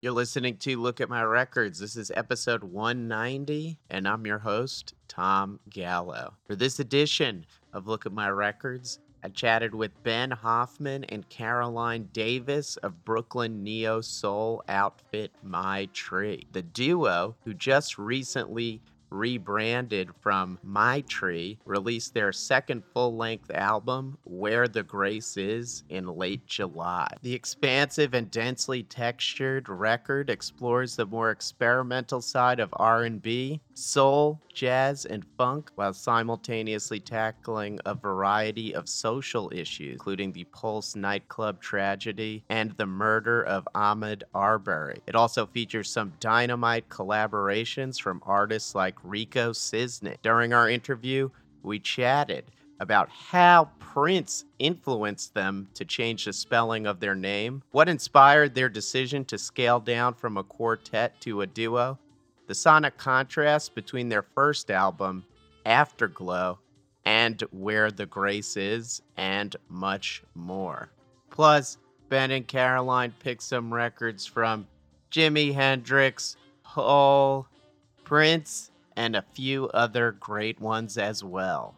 You're listening to Look at My Records. This is episode 190, and I'm your host, Tom Gallo. For this edition of Look at My Records, I chatted with Ben Hoffman and Caroline Davis of Brooklyn neo soul outfit My Tree. The duo, who just recently rebranded from Maitri, released their second full length album, Where the Grace Is, in late July. The expansive and densely textured record explores the more experimental side of R&B, soul, jazz, and funk while simultaneously tackling a variety of social issues, including the Pulse nightclub tragedy and the murder of Ahmaud Arbery. It also features some dynamite collaborations from artists like Rico Sisney. During our interview, we chatted about how Prince influenced them to change the spelling of their name, what inspired their decision to scale down from a quartet to a duo, the sonic contrast between their first album, Afterglow, and Where the Grace Is, and much more. Plus, Ben and Caroline picked some records from Jimi Hendrix, Hole, Prince, and a few other great ones as well.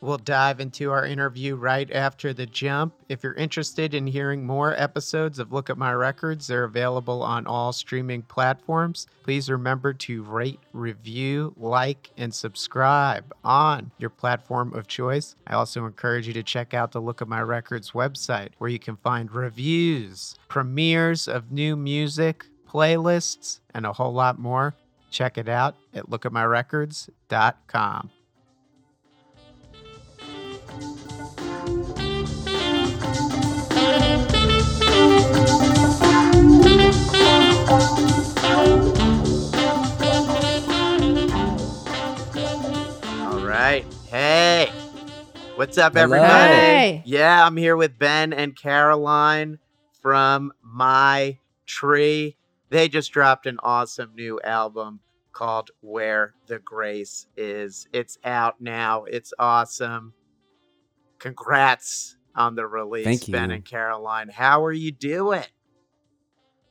We'll dive into our interview right after the jump. If you're interested in hearing more episodes of Look at My Records, they're available on all streaming platforms. Please remember to rate, review, like, and subscribe on your platform of choice. I also encourage you to check out the Look at My Records website, where you can find reviews, premieres of new music, playlists, and a whole lot more. Check it out at lookatmyrecords.com. All right. Hey. What's up, everybody? Hey. Yeah, I'm here with Ben and Caroline from My Tree. They just dropped an awesome new album called Where the Grace Is. It's out now. It's awesome. Congrats on the release, Thank Ben you. and Caroline. How are you doing?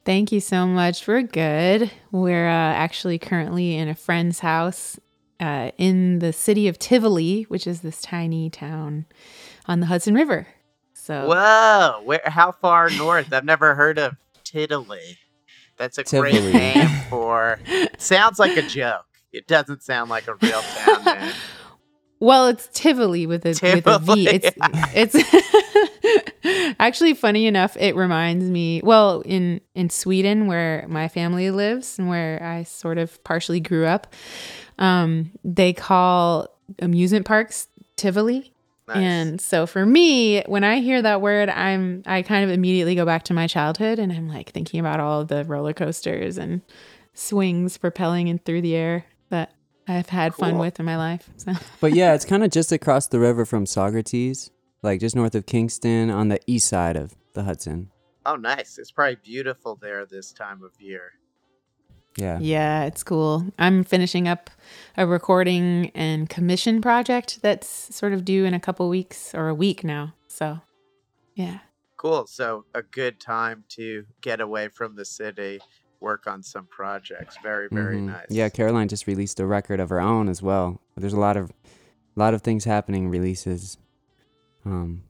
Thank you so much. We're good. We're uh, actually currently in a friend's house uh, in the city of Tivoli, which is this tiny town on the Hudson River. So Whoa, where? How far north? I've never heard of Tiddly. That's a great name for. Sounds like a joke. It doesn't sound like a real town name. Well, it's Tivoli with a with a V. It's it's actually funny enough. It reminds me. Well, in in Sweden, where my family lives and where I sort of partially grew up, um, they call amusement parks Tivoli. Nice. And so for me, when I hear that word, I'm I kind of immediately go back to my childhood and I'm like thinking about all of the roller coasters and swings propelling in through the air that I've had fun with in my life. So But yeah, it's kind of just across the river from Saugerties, like just north of Kingston on the east side of the Hudson. oh, nice. It's probably beautiful there this time of year. Yeah. Yeah, it's cool. I'm finishing up a recording and commission project that's sort of due in a couple weeks or a week now. So, yeah. Cool. So a good time to get away from the city, work on some projects. Very, very Mhm. nice. Yeah, Caroline just released a record of her own as well. There's a lot of lot of things happening releases. Um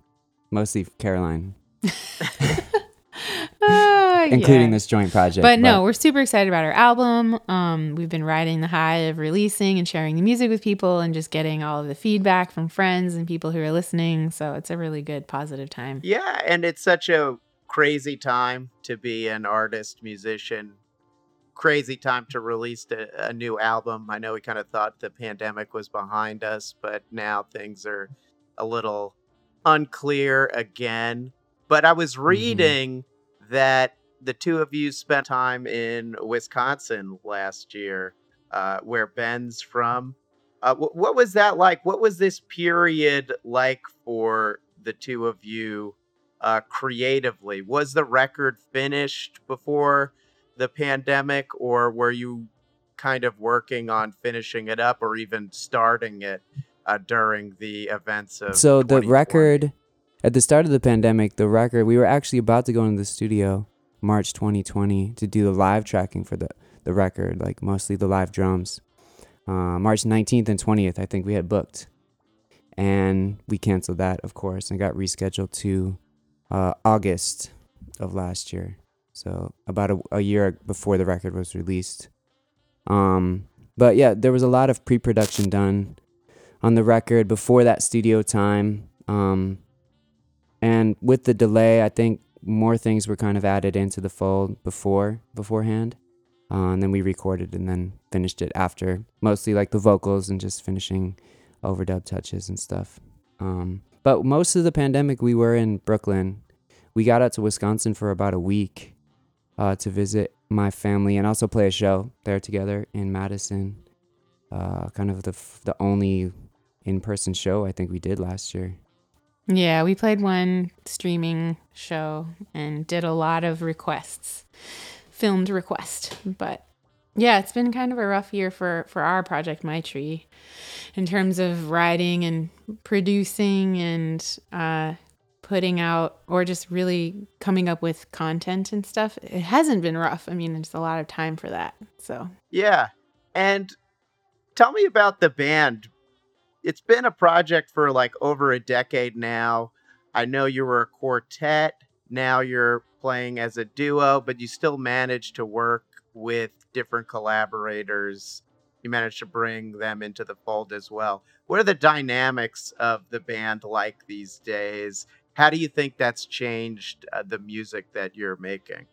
mostly Caroline, including yeah. this joint project. But no, we're super excited about our album. Um, we've been riding the high of releasing and sharing the music with people and just getting all of the feedback from friends and people who are listening. So it's a really good, positive time. Yeah, and it's such a crazy time to be an artist, musician. Crazy time to release a, a new album. I know we kind of thought the pandemic was behind us, but now things are a little unclear again. But I was reading that the two of you spent time in Wisconsin last year, uh, where Ben's from. Uh, wh- what was that like? What was this period like for the two of you uh, creatively? Was the record finished before the pandemic, or were you kind of working on finishing it up, or even starting it uh, during the events of? so the record at the start of the pandemic, the record we were actually about to go into the studio March 2020 to do the live tracking for the the record, like mostly the live drums. Uh, March 19th and 20th, I think we had booked, and we canceled that, of course, and got rescheduled to uh, August of last year. So about a, a year before the record was released. Um, but yeah, there was a lot of pre-production done on the record before that studio time. Um, and with the delay, I think more things were kind of added into the fold before beforehand. Uh, and then we recorded and then finished it after, mostly like the vocals and just finishing overdub touches and stuff. Um, but most of the pandemic, we were in Brooklyn. We got out to Wisconsin for about a week uh, to visit my family and also play a show there together in Madison. Uh, kind of the f- the only in person show I think we did last year. Yeah, we played one streaming show and did a lot of requests, filmed request. But yeah, it's been kind of a rough year for for our project, My Tree, in terms of writing and producing and uh, putting out or just really coming up with content and stuff. It hasn't been rough. I mean, it's a lot of time for that. So Yeah. And tell me about the band. It's been a project for like over a decade now. I know you were a quartet. Now you're playing as a duo, but you still manage to work with different collaborators. You managed to bring them into the fold as well. What are the dynamics of the band like these days? How do you think that's changed uh, the music that you're making?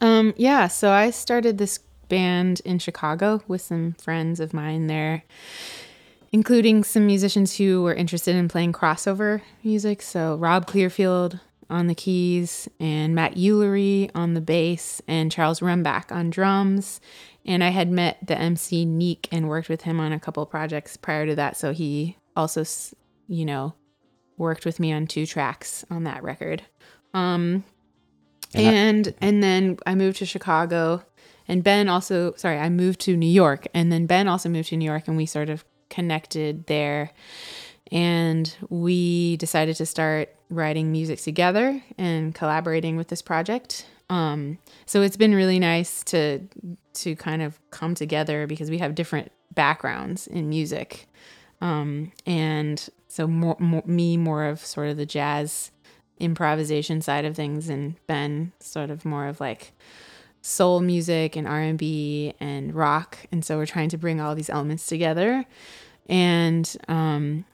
Um, yeah, so I started this band in Chicago with some friends of mine there, including some musicians who were interested in playing crossover music. So Rob Clearfield on the keys, and Matt Ulery on the bass, and Charles Rumback on drums. And I had met the MC Neek and worked with him on a couple projects prior to that. So he also, you know, worked with me on two tracks on that record. Um, And I- and and then I moved to Chicago, and Ben also sorry I moved to New York, and then Ben also moved to New York, and we sort of connected there, and we decided to start writing music together and collaborating with this project. Um, so it's been really nice to to kind of come together because we have different backgrounds in music, um, and so more, more me more of sort of the jazz improvisation side of things and Ben sort of more of like soul music and R&B and rock. And so we're trying to bring all these elements together. And um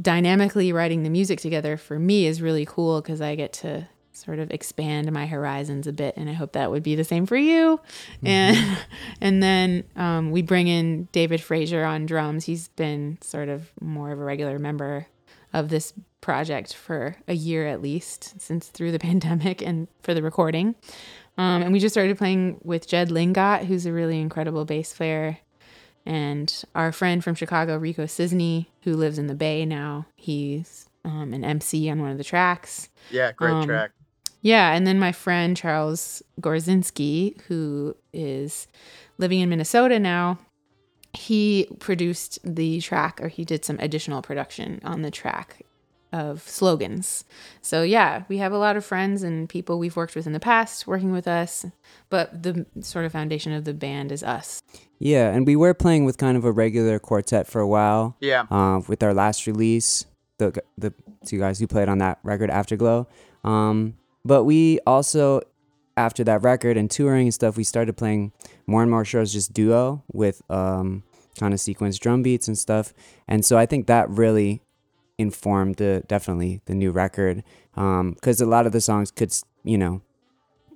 dynamically writing the music together for me is really cool cuz I get to sort of expand my horizons a bit. And I hope that would be the same for you. And and then um, we bring in David Frazier on drums. He's been sort of more of a regular member of this project for a year at least since through the pandemic and for the recording. Um, and we just started playing with Jed Lingot, who's a really incredible bass player. And our friend from Chicago, Rico Sisney, who lives in the Bay now, he's um, an MC on one of the tracks. Yeah, great Um, track. Yeah, and then my friend Charles Gorczynski, who is living in Minnesota now, he produced the track, or he did some additional production on the track of slogans. So yeah, we have a lot of friends and people we've worked with in the past working with us, but the sort of foundation of the band is us. Yeah, and we were playing with kind of a regular quartet for a while. Yeah. uh, with our last release, the the two guys who played on that record, Afterglow. Um, but we also, after that record and touring and stuff, we started playing more and more shows just duo with um, kind of sequenced drum beats and stuff. And so I think that really informed the definitely the new record because a lot of the songs could you know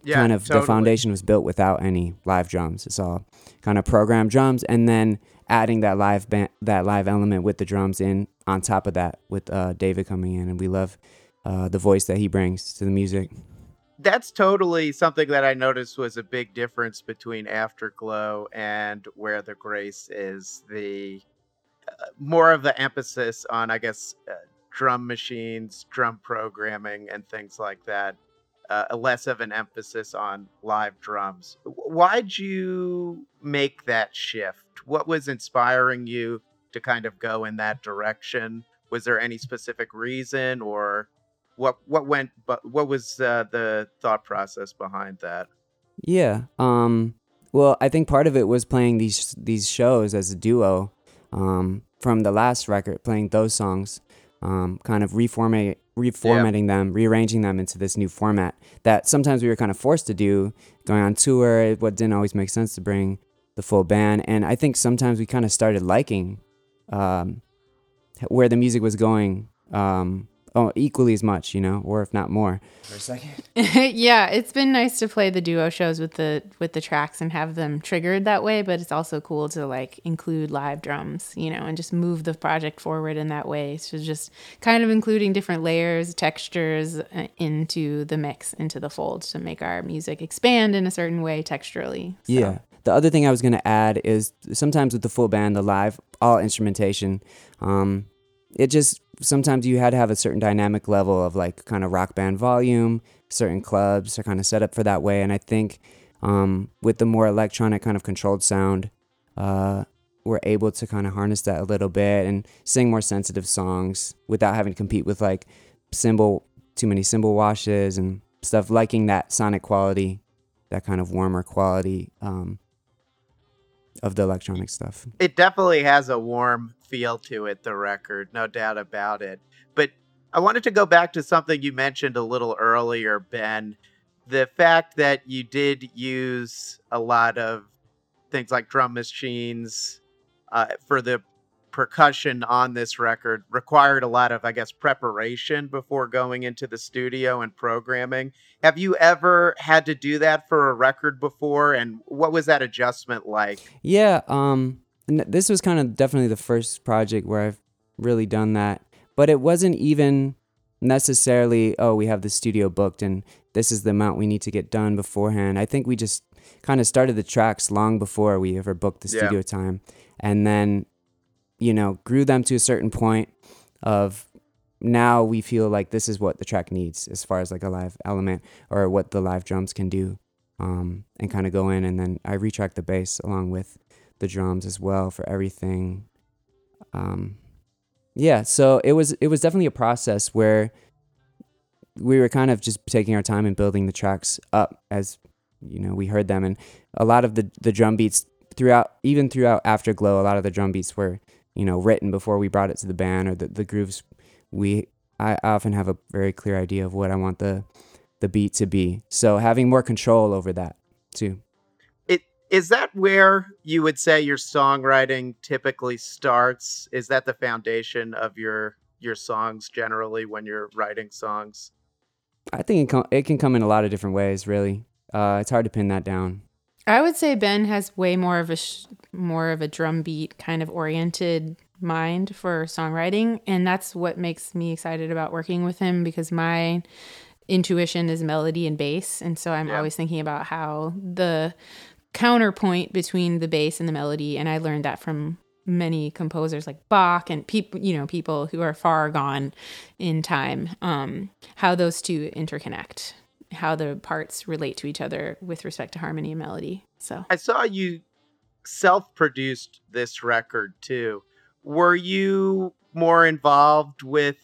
Yeah. kind of the foundation was built without any live drums. It's all kind of programmed drums, and then adding that live band, that live element with the drums in on top of that with uh, David coming in, and we love uh, the voice that he brings to the music. That's totally something that I noticed was a big difference between Afterglow and Where the Grace is the more of the emphasis on, I guess, uh, drum machines, drum programming, and things like that. Uh, less of an emphasis on live drums. Why'd you make that shift? What was inspiring you to kind of go in that direction? Was there any specific reason, or what what went but what was uh, the thought process behind that Yeah. Um. Well, I think part of it was playing these these shows as a duo. Um. From the last record, playing those songs, um, kind of reformatting reformatting them, rearranging them into this new format that sometimes we were kind of forced to do going on tour. What didn't always make sense to bring the full band, and I think sometimes we kind of started liking um, where the music was going um, oh, equally as much, you know, or if not more. For a second. yeah, it's been nice to play the duo shows with the with the tracks and have them triggered that way, but it's also cool to like include live drums, you know, and just move the project forward in that way. So just kind of including different layers, textures uh, into the mix, into the fold to make our music expand in a certain way texturally. So. Yeah. The other thing I was going to add is sometimes with the full band, the live, all instrumentation, um, it just sometimes you had to have a certain dynamic level of like kind of rock band volume. Certain clubs are kind of set up for that way, and I think um, with the more electronic kind of controlled sound, uh, we're able to kind of harness that a little bit and sing more sensitive songs without having to compete with like cymbal too many cymbal washes and stuff. Liking that sonic quality, that kind of warmer quality. Um, of the electronic stuff. It definitely has a warm feel to it, the record, no doubt about it. But I wanted to go back to something you mentioned a little earlier, Ben. The fact that you did use a lot of things like drum machines uh, for the percussion on this record required a lot of, I guess, preparation before going into the studio and programming. Have you ever had to do that for a record before? And what was that adjustment like? Yeah, um, this was kind of definitely the first project where I've really done that. But it wasn't even necessarily, oh, we have the studio booked and this is the amount we need to get done beforehand. I think we just kind of started the tracks long before we ever booked the studio yeah. time. And then you know, grew them to a certain point of now we feel like this is what the track needs as far as like a live element or what the live drums can do um, and kind of go in and then i retrack the bass along with the drums as well for everything um, yeah so it was it was definitely a process where we were kind of just taking our time and building the tracks up as you know we heard them and a lot of the the drum beats throughout even throughout afterglow a lot of the drum beats were you know written before we brought it to the band or the, the grooves we I often have a very clear idea of what I want the the beat to be. So having more control over that too. It is that where you would say your songwriting typically starts? Is that the foundation of your your songs generally when you're writing songs? I think it, com- it can come in a lot of different ways. Really, uh, it's hard to pin that down. I would say Ben has way more of a sh- more of a drum beat kind of oriented mind for songwriting, and that's what makes me excited about working with him because my intuition is melody and bass, and so I'm yeah. always thinking about how the counterpoint between the bass and the melody, and I learned that from many composers like Bach and people, you know, people who are far gone in time, um, how those two interconnect how the parts relate to each other with respect to harmony and melody. So I saw you self-produced this record too. Were you more involved with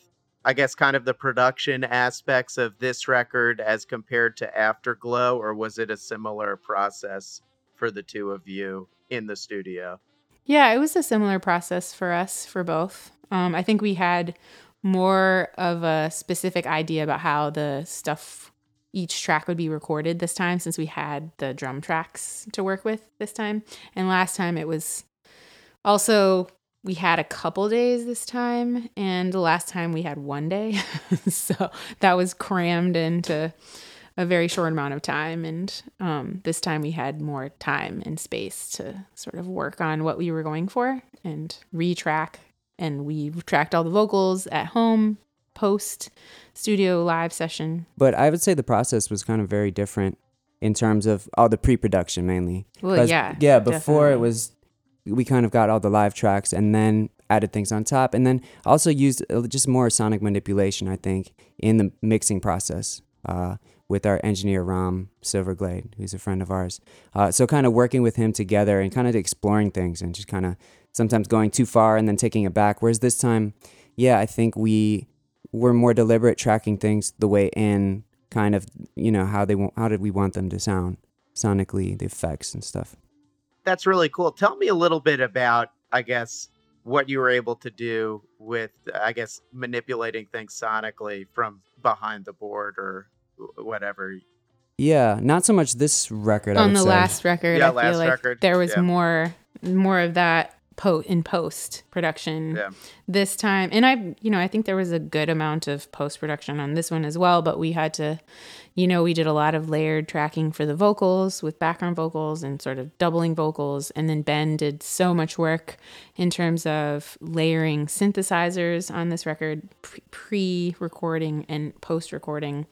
I guess kind of the production aspects of this record as compared to Afterglow or was it a similar process for the two of you in the studio? Yeah, it was a similar process for us for both. Um, I think we had more of a specific idea about how the stuff each track would be recorded this time since we had the drum tracks to work with this time. And last time it was also we had a couple days this time and the last time we had one day. so that was crammed into a very short amount of time and um, this time we had more time and space to sort of work on what we were going for and retrack and we tracked all the vocals at home post studio live session. But I would say the process was kind of very different in terms of all the pre-production mainly. Well, yeah, yeah. Before definitely. it was, we kind of got all the live tracks and then added things on top, and then also used uh, just more sonic manipulation. I think in the mixing process. Uh, with our engineer Ram Silverglade, who's a friend of ours. Uh, so kind of working with him together and kind of exploring things and just kind of sometimes going too far and then taking it back. Whereas this time, yeah, I think we we're more deliberate tracking things the way in kind of you know how they want how did we want them to sound sonically, the effects and stuff. That's really cool. Tell me a little bit about, I guess, what you were able to do with, I guess, manipulating things sonically from behind the board or whatever. Yeah, not so much this record. I On would the say. last record, Yeah, I last feel like record, there was yeah. more more of that po- in post production Yeah. this time. And I, you know, I think there was a good amount of post production on this one as well, but we had to, you know, we did a lot of layered tracking for the vocals with background vocals and sort of doubling vocals. And then Ben did so much work in terms of layering synthesizers on this record, pre recording and post recording.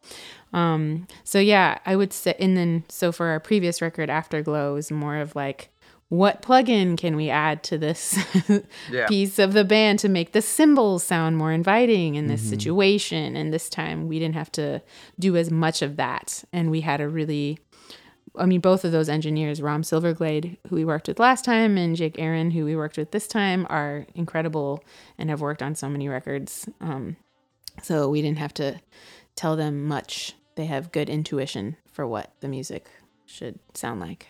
Um, so yeah, I would say, and then so for our previous record, Afterglow, is more of like, what plugin can we add to this Yeah. piece of the band to make the cymbals sound more inviting in this situation? And this time we didn't have to do as much of that. And we had a really, I mean, both of those engineers, Rom Silverglade, who we worked with last time, and Jake Aron, who we worked with this time, are incredible and have worked on so many records. Um, so we didn't have to tell them much. They have good intuition for what the music should sound like.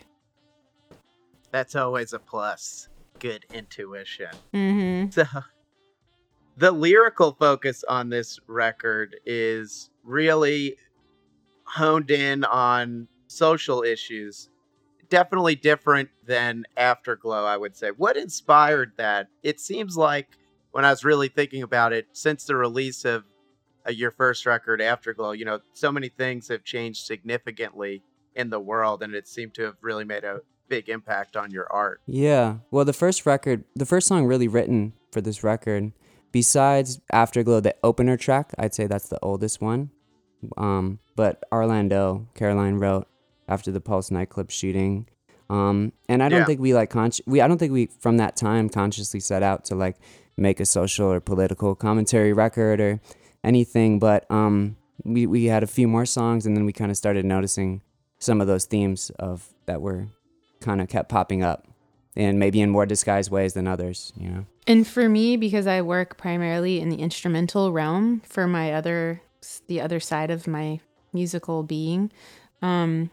That's always a plus. Good intuition. Mm-hmm. So, the lyrical focus on this record is really honed in on social issues. Definitely different than Afterglow, I would say. What inspired that? It seems like when I was really thinking about it, since the release of uh, your first record, Afterglow, you know, so many things have changed significantly in the world, and it seemed to have really made a big impact on your art. Yeah. Well, the first record, the first song really written for this record, besides Afterglow, the opener track, I'd say that's the oldest one. Um, but Orlando, Caroline wrote after the Pulse nightclub shooting. Um, and I don't Yeah. think we like consci- we I don't think we from that time consciously set out to like make a social or political commentary record or anything, but um, we we had a few more songs and then we kind of started noticing some of those themes of that were kind of kept popping up and maybe in more disguised ways than others, you know. And for me, because I work primarily in the instrumental realm for my other, the other side of my musical being, um,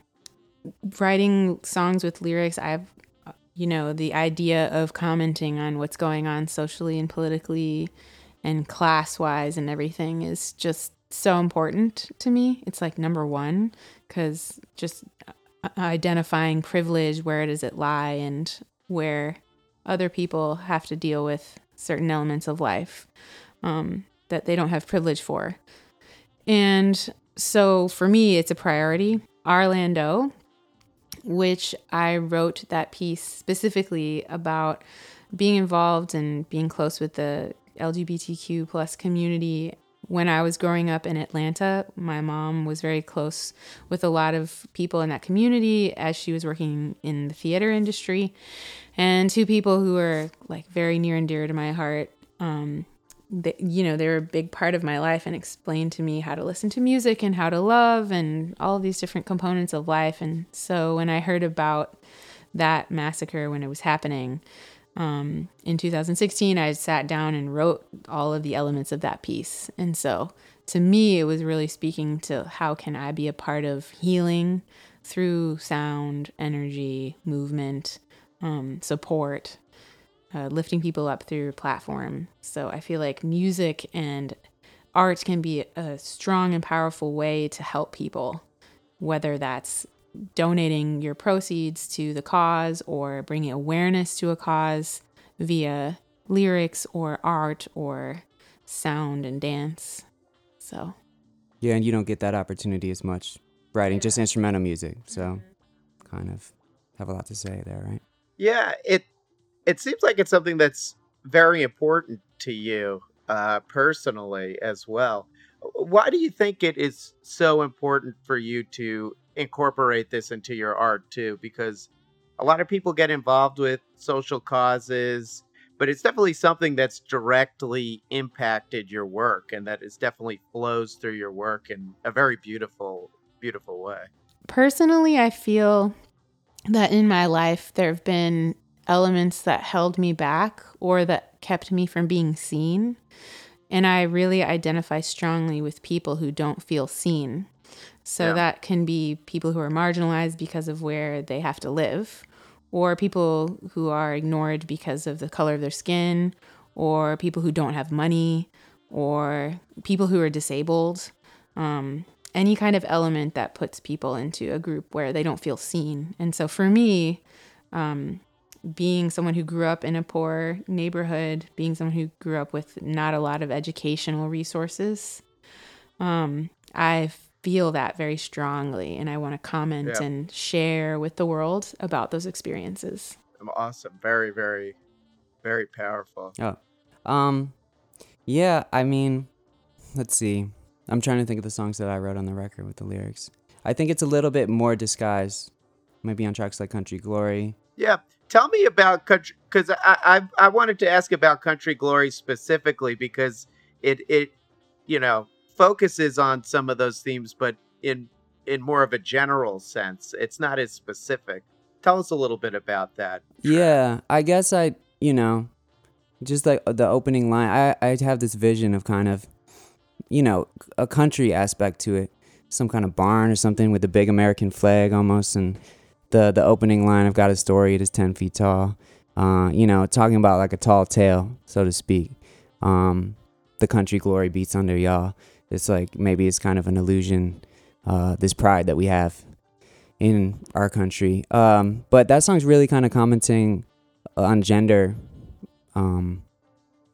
writing songs with lyrics, I've, you know, the idea of commenting on what's going on socially and politically and class wise and everything is just so important to me. It's like number one, because just identifying privilege, where does it lie, and where other people have to deal with certain elements of life um, that they don't have privilege for. And so for me, it's a priority. Orlando, which I wrote that piece specifically about being involved and being close with the LGBTQ plus community. When I was growing up in Atlanta, my mom was very close with a lot of people in that community as she was working in the theater industry. And two people who were like very near and dear to my heart, um, they, you know, they were a big part of my life and explained to me how to listen to music and how to love and all these different components of life. And so when I heard about that massacre when it was happening um, in 2016, I sat down and wrote all of the elements of that piece. And so to me, it was really speaking to how can I be a part of healing through sound, energy, movement, um, support, uh, lifting people up through platform. So I feel like music and art can be a strong and powerful way to help people, whether that's donating your proceeds to the cause or bringing awareness to a cause via lyrics or art or sound and dance. So, Yeah, and you don't get that opportunity as much writing just instrumental music. So kind of have a lot to say there, right? Yeah, it it seems like it's something that's very important to you uh, personally as well. Why do you think it is so important for you to incorporate this into your art too? Because a lot of people get involved with social causes, but it's definitely something that's directly impacted your work, and that is definitely flows through your work in a very beautiful, beautiful way. personally, I feel that in my life there have been elements that held me back or that kept me from being seen. And I really identify strongly with people who don't feel seen. So Yeah. that can be people who are marginalized because of where they have to live, or people who are ignored because of the color of their skin, or people who don't have money, or people who are disabled. Um, any kind of element that puts people into a group where they don't feel seen. And so for me, um, being someone who grew up in a poor neighborhood, being someone who grew up with not a lot of educational resources, um, I feel that very strongly, and I want to comment Yeah. and share with the world about those experiences. Awesome. Very, very, very powerful. Um, yeah, I mean, let's see. I'm trying to think of the songs that I wrote on the record with the lyrics. I think it's a little bit more disguised, maybe on tracks like Country Glory. Yeah. Tell me about country because I, I I wanted to ask about Country Glory specifically because it it you know focuses on some of those themes, but in in more of a general sense. It's not as specific. Tell us a little bit about that. Yeah, I guess I, you know, just like the opening line, I, I have this vision of kind of, you know, a country aspect to it. Some kind of barn or something with a big American flag almost. And the, the opening line, I've got a story, it is 10 feet tall. Uh, you know, talking about like a tall tale, so to speak. Um, the country glory beats under y'all. It's like maybe it's kind of an illusion, uh, this pride that we have in our country. Um, but that song's really kind of commenting on gender, um,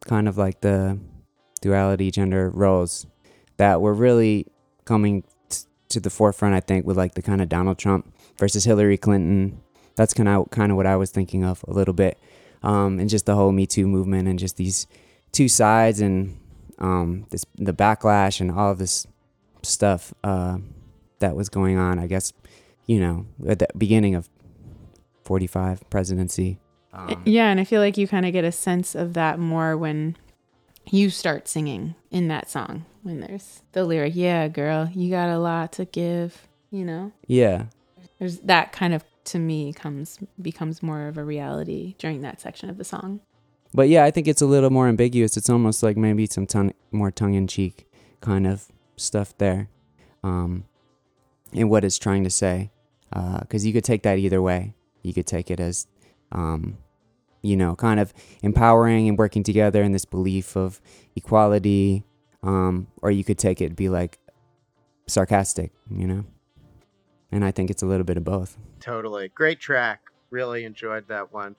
kind of like the duality gender roles that were really coming t- to the forefront. I think with like the kind of Donald Trump versus Hillary Clinton. That's kind of kind of what I was thinking of a little bit, um, and just the whole Me Too movement and just these two sides and um, this the backlash and all of this stuff uh, that was going on. I guess you know, at the beginning of 45 presidency. Um, yeah, and I feel like you kind of get a sense of that more when you start singing in that song. When there's the lyric, "Yeah, girl, you got a lot to give," you know. yeah. There's that kind of to me comes becomes more of a reality during that section of the song. But yeah, I think it's a little more ambiguous. It's almost like maybe some ton- more tongue in cheek kind of stuff there um, in what it's trying to say. Because you could take that either way. You could take it as, um, you know, kind of empowering and working together in this belief of equality. Um, or you could take it and be like sarcastic, you know? And I think it's a little bit of both. Totally. Great track. Really enjoyed that one.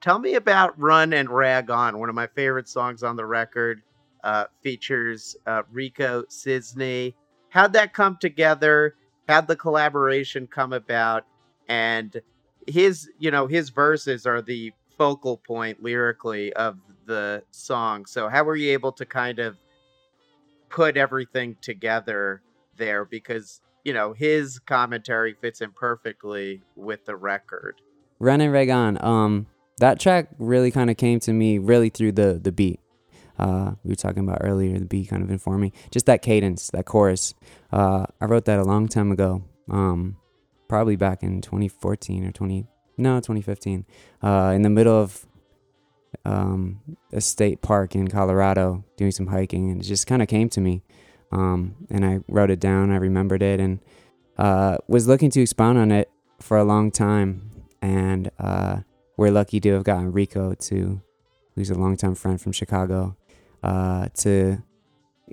Tell me about Run and Rag On, one of my favorite songs on the record. Uh, features uh, Rico Sisney. How'd that come together? How'd the collaboration come about? And his, you know, his verses are the focal point lyrically of the song. So how were you able to kind of put everything together there? Because you know his commentary fits in perfectly with the record. Run and Rag Regan. Um, that track really kind of came to me really through the the beat. Uh, we were talking about earlier. The beat kind of informing. Just that cadence, that chorus. Uh, I wrote that a long time ago. Um, probably back in 2014 or 20 no 2015. Uh, in the middle of um a state park in Colorado, doing some hiking, and it just kind of came to me. Um, and I wrote it down. I remembered it, and uh, was looking to expound on it for a long time. And uh, we're lucky to have gotten Rico to, who's a longtime friend from Chicago, uh, to,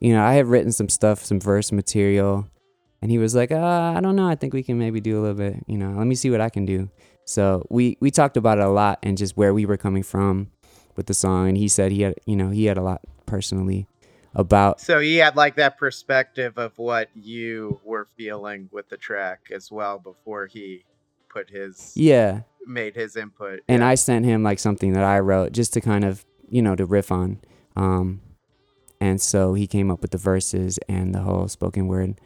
you know, I had written some stuff, some verse material, and he was like, uh, I don't know, I think we can maybe do a little bit, you know, let me see what I can do. So we we talked about it a lot and just where we were coming from with the song, and he said he had, you know, he had a lot personally about So he had like that perspective of what you were feeling with the track as well before he put his yeah made his input. and Yeah. I sent him like something that I wrote just to kind of you know to riff on, um, and so he came up with the verses and the whole spoken word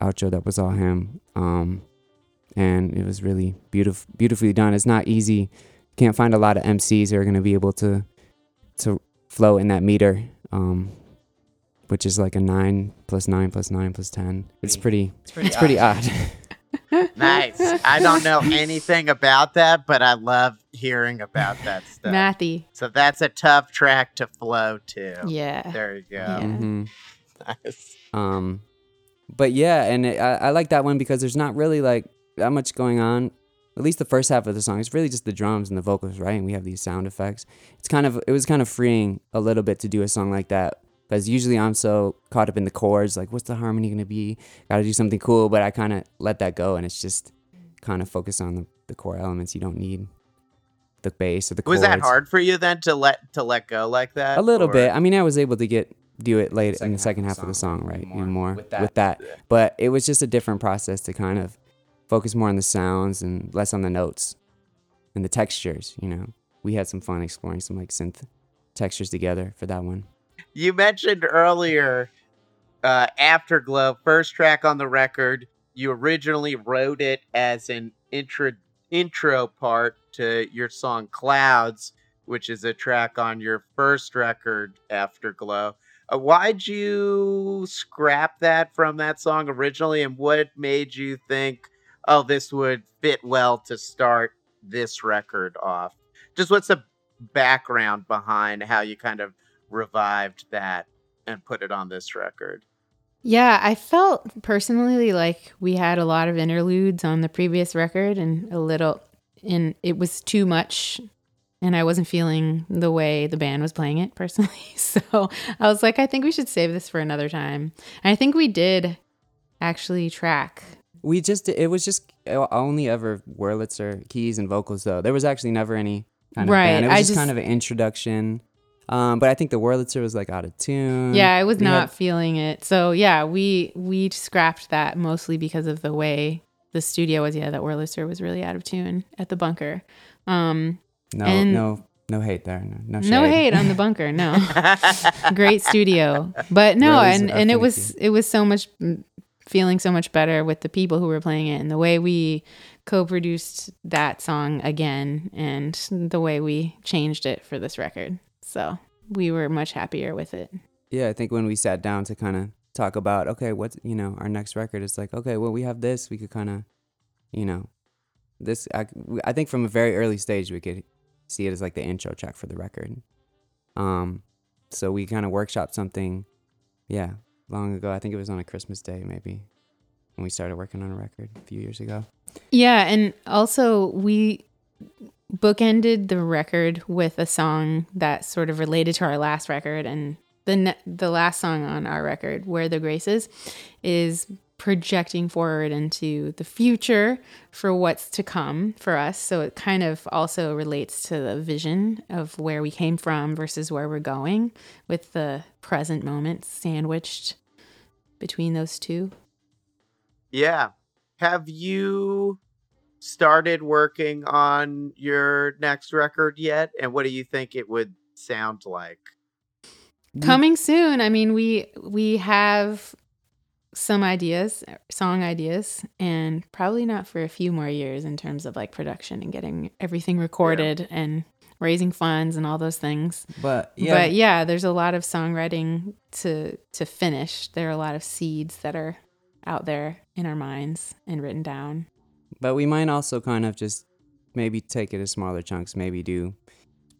outro that was all him, um, and it was really beautiful, beautifully done. It's not easy. Can't find a lot of MCs who are gonna be able to to flow in that meter, um, which is like a nine plus nine plus nine plus ten. It's pretty. it's pretty, It's pretty odd. nice. I don't know anything about that, but I love hearing about that stuff. Mathy. So that's a tough track to flow to. Yeah. There you go. Yeah. Mhm. Nice. Um, but yeah, and it, I, I like that one because there's not really like that much going on. At least the first half of the song, it's really just the drums and the vocals, right? And we have these sound effects. It's kind of it was kind of freeing a little bit to do a song like that because usually I'm so caught up in the chords, like what's the harmony gonna be? Got to do something cool, but I kind of let that go, and it's just kind of focus on the, the core elements. You don't need the bass or the chords. Was that hard for you then to let to let go like that? A little Or- bit. I mean, I was able to get do it late in the second half of the song, right? more Even more with with that. that. But it was just a different process to kind of focus more on the sounds and less on the notes and the textures. You know, we had some fun exploring some like synth textures together for that one. You mentioned earlier uh, Afterglow, first track on the record. You originally wrote it as an intro intro part to your song Clouds, which is a track on your first record, Afterglow. Uh, why'd you scrap that from that song originally, and what made you think, oh, this would fit well to start this record off? Just what's the background behind how you kind of revived that and put it on this record. Yeah, I felt personally like we had a lot of interludes on the previous record and a little and it was too much and I wasn't feeling the way the band was playing it personally. So I was like, I think we should save this for another time. And I think we did actually track. We just it was just only ever Wurlitzer keys and vocals though. There was actually never any kind of Right, band. It was I just, just- kind of an introduction. Um, but I think the Wurlitzer was like out of tune. Yeah, I was We not had- feeling it. So yeah, we we scrapped that mostly because of the way the studio was. Yeah, that Wurlitzer was really out of tune at the bunker. Um, no and- no no hate there. No no, no hate on the bunker. No. great studio but no Rose and and it was it was so much mm, feeling so much better with the people who were playing it and the way we co-produced that song again and the way we changed it for this record so we were much happier with it yeah, I think when we sat down to kind of talk about, okay, what's you know our next record, it's like, okay, well we have this, we could kind of, you know, this. I, I think from a very early stage we could see it as like the intro track for the record. Um, so we kind of workshopped something, yeah, long ago. I think it was on a Christmas day maybe when we started working on a record a few years ago. yeah and also we bookended the record with a song that sort of related to our last record and the ne- the last song on our record where the graces is projecting forward into the future for what's to come for us so it kind of also relates to the vision of where we came from versus where we're going with the present moment sandwiched between those two yeah. Have you started working on your next record yet? And what do you think it would sound like? coming soon. I mean we we have some ideas uh, song ideas and probably not for a few more years in terms of like production and getting everything recorded and raising funds and all those things. But yeah, but yeah there's a lot of songwriting to to finish. There are a lot of seeds that are out there in our minds and written down But we might also kind of just maybe take it as smaller chunks, maybe do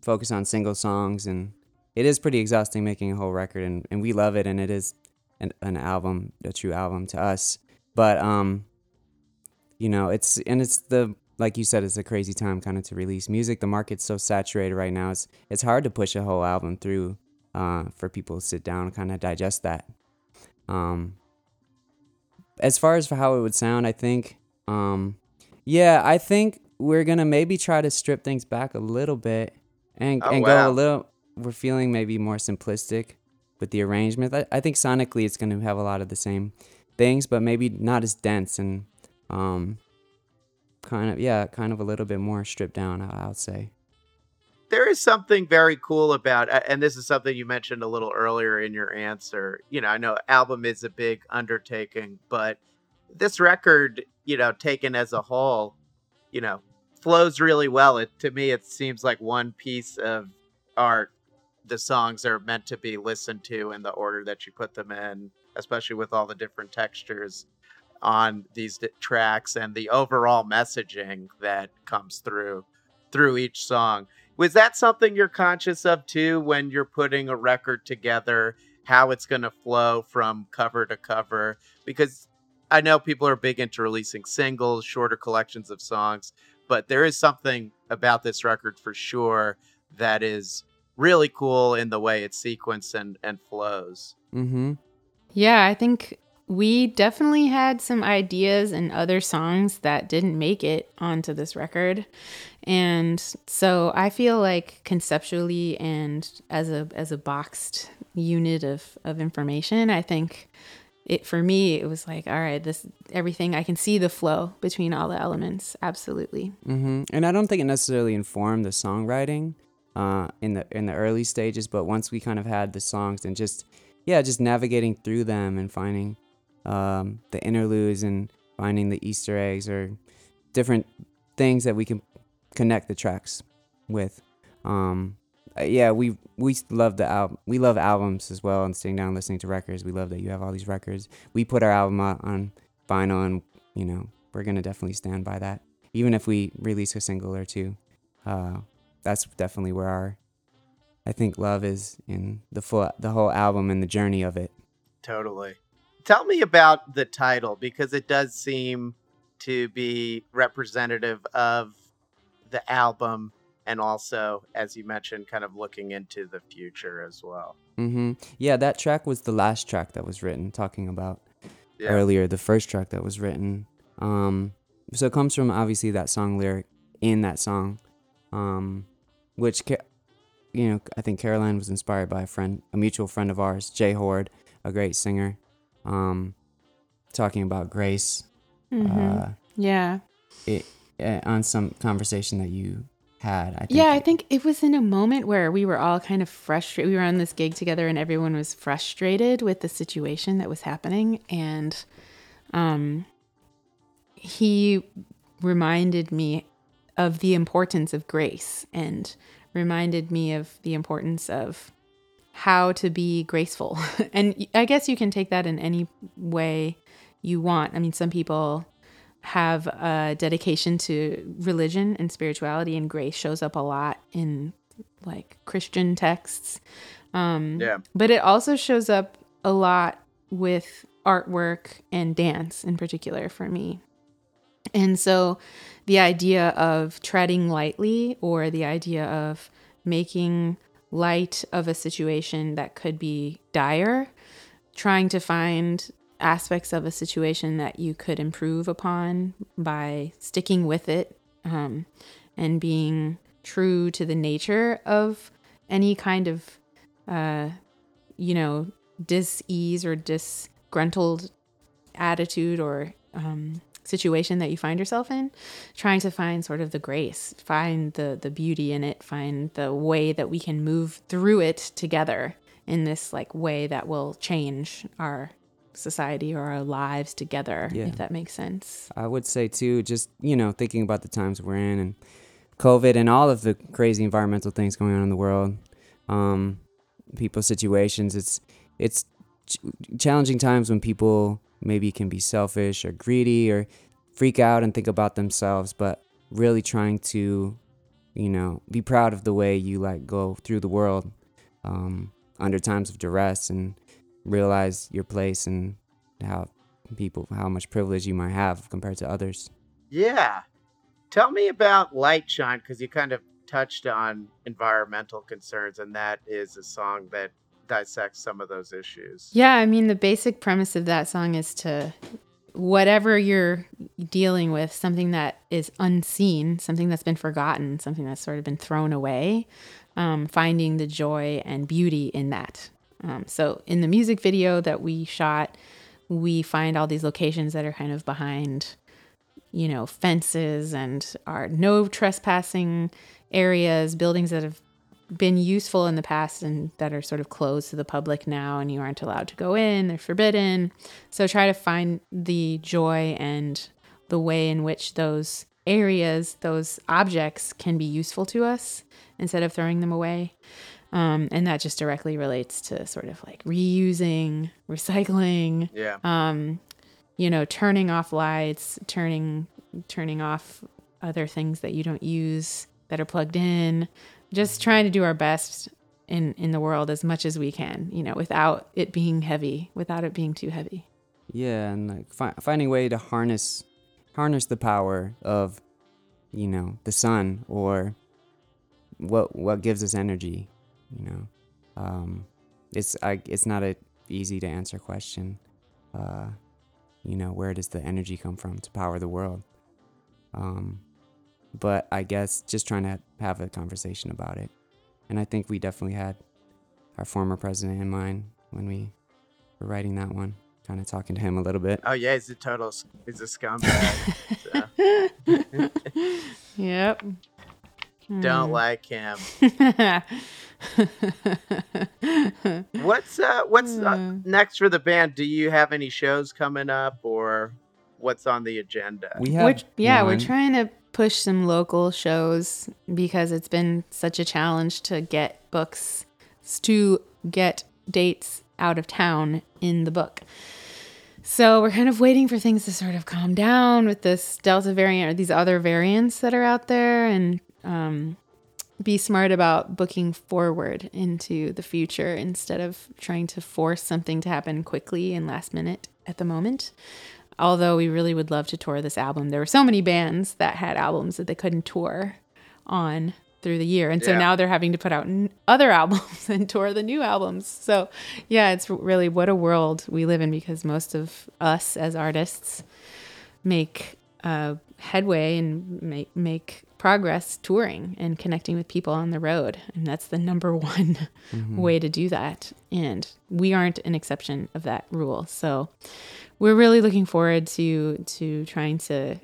focus on single songs. And it is pretty exhausting making a whole record, and, and we love it, and it is an, an album, a true album to us. But, um, you know, it's, and it's the, like you said, it's a crazy time kind of to release music. The market's so saturated right now. It's, it's hard to push a whole album through uh, for people to sit down and kind of digest that. Um, as far as for how it would sound, I think, um, yeah, I think we're gonna maybe try to strip things back a little bit and Oh, and wow. go a little. We're feeling maybe more simplistic with the arrangement. I, I think sonically it's gonna have a lot of the same things, but maybe not as dense and um, kind of yeah, kind of a little bit more stripped down. I, I would say. There is something very cool about, and this is something you mentioned a little earlier in your answer. You know, I know album is a big undertaking, but this record, you know, taken as a whole, you know, flows really well. It to me, it seems like one piece of art. The songs are meant to be listened to in the order that you put them in, especially with all the different textures on these di- tracks and the overall messaging that comes through through each song. Was that something you're conscious of too when you're putting a record together how it's going to flow from cover to cover because I know people are big into releasing singles, shorter collections of songs, but there is something about this record for sure that is really cool in the way it's sequenced and, and flows. Mm-hmm. Yeah, I think we definitely had some ideas and other songs that didn't make it onto this record. And so I feel like conceptually and as a as a boxed unit of, of information, I think it for me it was like all right this everything i can see the flow between all the elements absolutely Mm-hmm. And I don't think it necessarily informed the songwriting uh, in the in the early stages, but once we kind of had the songs and just yeah, just navigating through them and finding um, the interludes and finding the Easter eggs or different things that we can connect the tracks with. Um, uh, yeah, we we love the album. We love albums as well, and sitting down listening to records. We love that you have all these records. We put our album on vinyl, and you know we're gonna definitely stand by that, even if we release a single or two. Uh, that's definitely where our, I think, love is in the full the whole album and the journey of it. Totally. Tell me about the title because it does seem to be representative of the album and also, as you mentioned, kind of looking into the future as well. Mm-hmm. Yeah, that track was the last track that was written, talking about Yeah. earlier, the first track that was written. Um, so it comes from obviously that song lyric in that song, um, which you know I think Caroline was inspired by a friend, a mutual friend of ours, Jay Horde, a great singer, um, talking about grace. Mm-hmm. Uh, yeah it uh, on some conversation that you had. I think yeah i think it was in a moment where we were all kind of frustrated we were on this gig together and everyone was frustrated with the situation that was happening and um he reminded me of the importance of grace and reminded me of the importance of how to be graceful. and I guess you can take that in any way you want. I mean, some people have a dedication to religion and spirituality, and grace shows up a lot in like Christian texts. Um, Yeah. but it also shows up a lot with artwork and dance in particular for me. And so the idea of treading lightly or the idea of making light of a situation that could be dire, trying to find aspects of a situation that you could improve upon by sticking with it um, and being true to the nature of any kind of, uh, you know, dis-ease or disgruntled attitude or um, situation that you find yourself in trying to find sort of the grace find the the beauty in it find the way that we can move through it together in this like way that will change our society or our lives together Yeah. if that makes sense I would say too, just you know, thinking about the times we're in and COVID and all of the crazy environmental things going on in the world, um, people's situations. It's it's ch- challenging times when people maybe can be selfish or greedy or freak out and think about themselves, but really trying to, you know, be proud of the way you like go through the world um, under times of duress and realize your place and how people how much privilege you might have compared to others. Yeah. Tell me about Light Shine because you kind of touched on environmental concerns, and that is a song that dissects some of those issues. yeah i mean the basic premise of that song is to whatever you're dealing with something that is unseen something that's been forgotten something that's sort of been thrown away um, finding the joy and beauty in that um, so in the music video that we shot we find all these locations that are kind of behind you know fences and are no trespassing areas buildings that have been useful in the past and that are sort of closed to the public now and you aren't allowed to go in they're forbidden. So try to find the joy and the way in which those areas those objects can be useful to us instead of throwing them away um, and that just directly relates to sort of like reusing recycling Yeah. um, you know, turning off lights, turning turning off other things that you don't use that are plugged in. Just trying to do our best in in the world as much as we can, you know, without it being heavy, without it being too heavy. Yeah, and like fi- finding a way to harness harness the power of you know the sun or what what gives us energy. You know, um, it's I, it's not a easy to answer question. Uh, you know, where does the energy come from to power the world? Um, but I guess just trying to have a conversation about it. And I think we definitely had our former president in mind when we were writing that one, kind of talking to him a little bit. Oh yeah, he's a total. s- He's a scumbag. Yep. Don't like him. What's uh What's uh, Hmm. next for the band? Do you have any shows coming up, or what's on the agenda? We have We're, yeah, we're trying to push some local shows because it's been such a challenge to get books to get dates out of town in the book. So we're kind of waiting for things to sort of calm down with this Delta variant or these other variants that are out there and um, be smart about booking forward into the future instead of trying to force something to happen quickly and last minute at the moment. Although we really would love to tour this album. There were so many bands that had albums that they couldn't tour on through the year. And so Yeah. now they're having to put out n- other albums and tour the new albums. So, yeah, it's really what a world we live in because most of us as artists make uh, headway and make, make progress touring and connecting with people on the road. And that's the number one mm-hmm. way to do that. And we aren't an exception of that rule. So, we're really looking forward to to trying to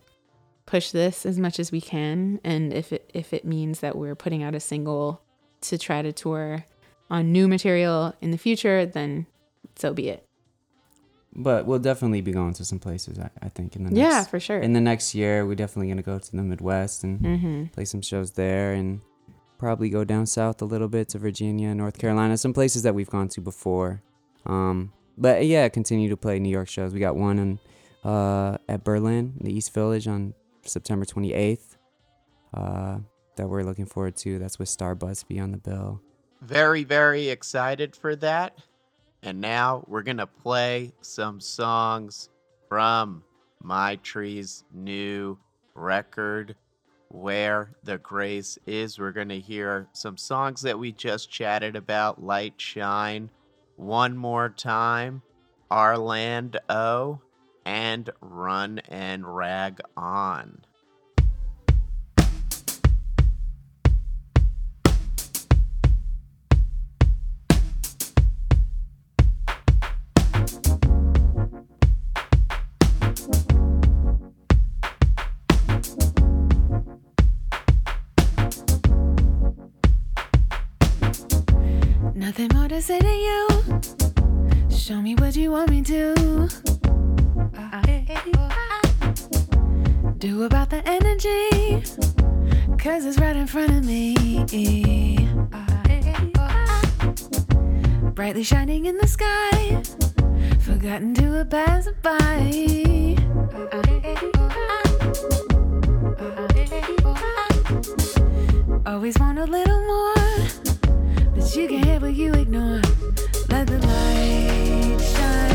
push this as much as we can and if it if it means that we're putting out a single to try to tour on new material in the future then so be it But we'll definitely be going to some places. I, I think in the next, yeah for sure in the next year, we're definitely gonna go to the Midwest and mm-hmm. play some shows there, and probably go down south a little bit to Virginia, North Carolina, some places that we've gone to before. Um, but yeah, continue to play New York shows. We got one in, uh, at Berlin, the East Village, on September 28th. Uh, that we're looking forward to. That's with Starr Busby on the bill. Very, very excited for that. And now we're going to play some songs from My Tree's new record, Where the Grace Is. We're going to hear some songs that we just chatted about Light Shine, One More Time, Our Land O, and Run and Rag On. Say to you show me what you want me to. Do about the energy cause it's right in front of me. Brightly shining in the sky forgotten to a passerby. Always want a little more you can have what you ignore. Let the light shine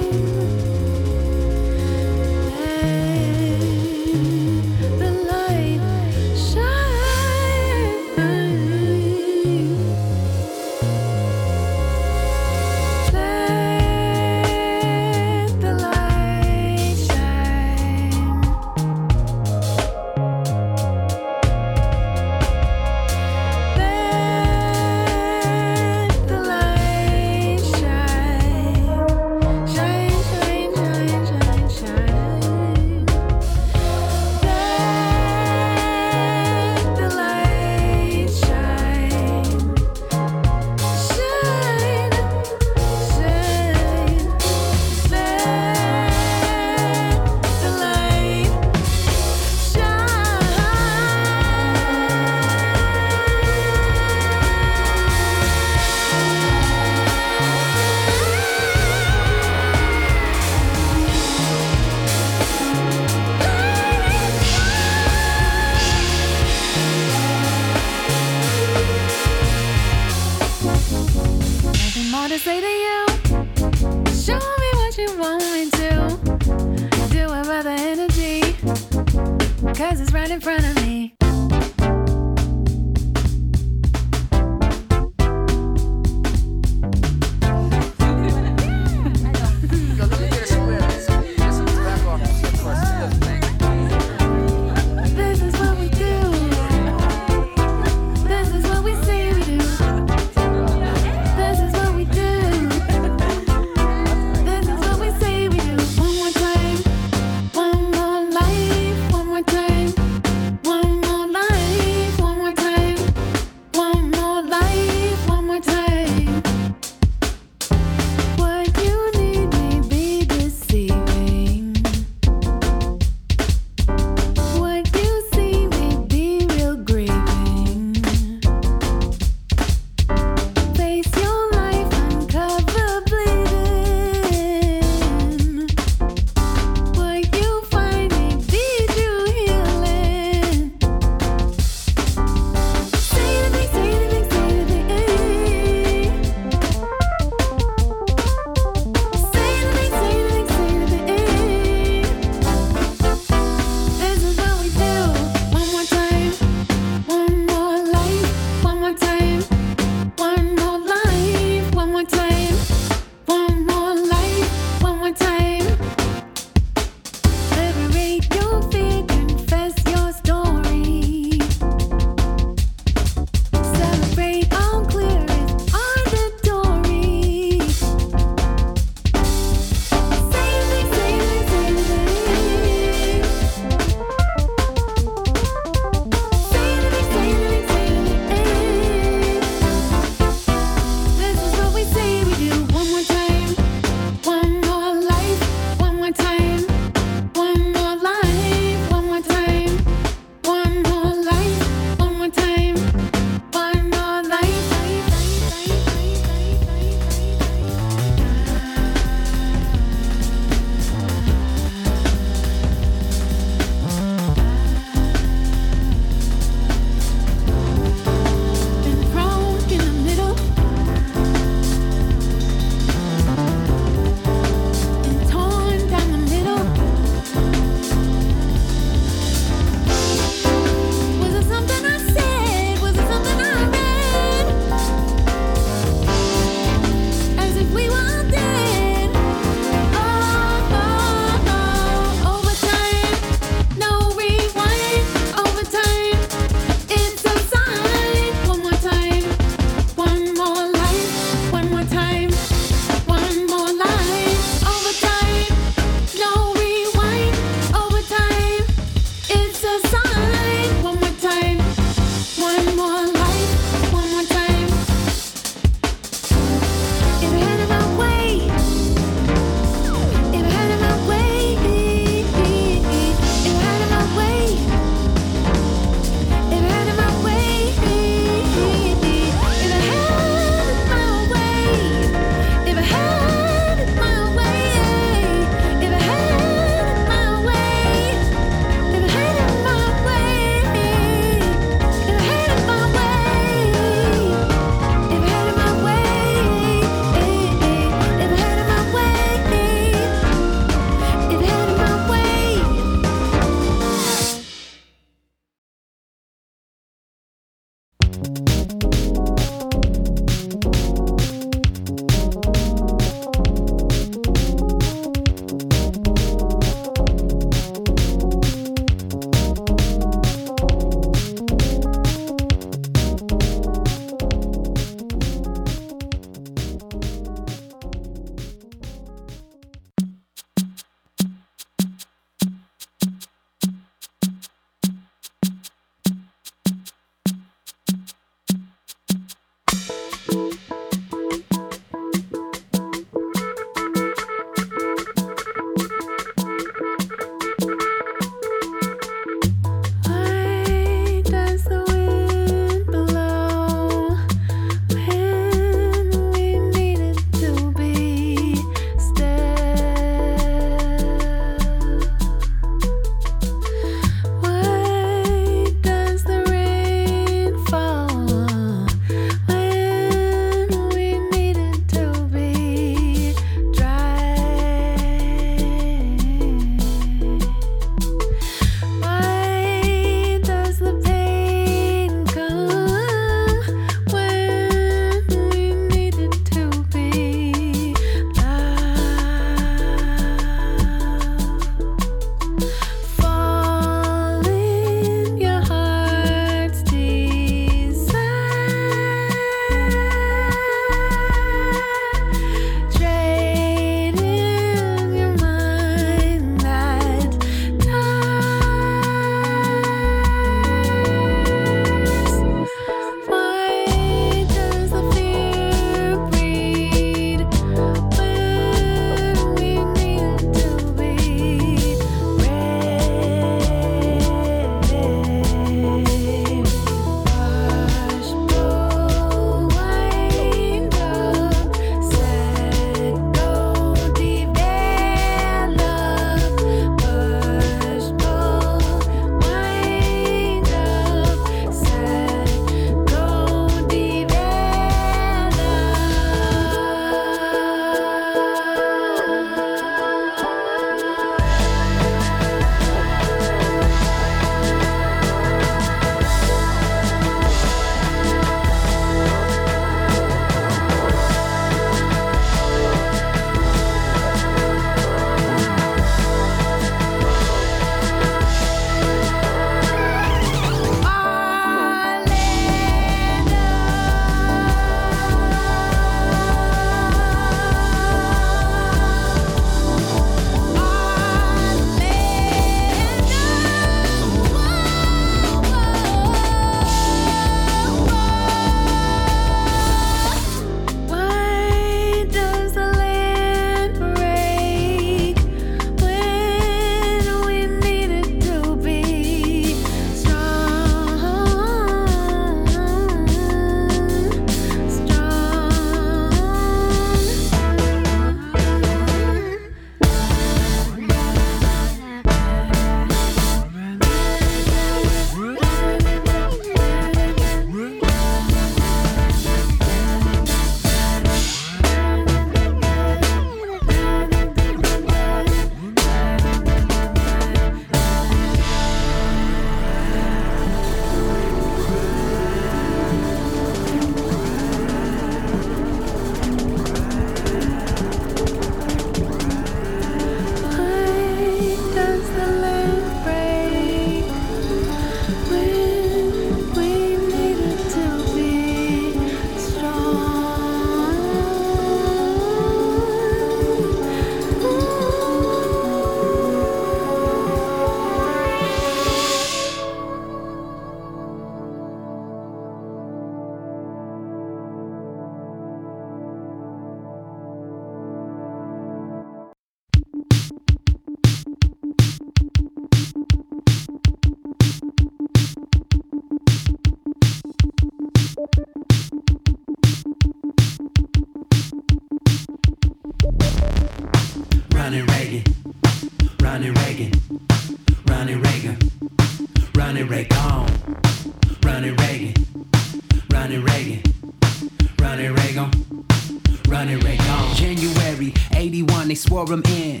swore him in.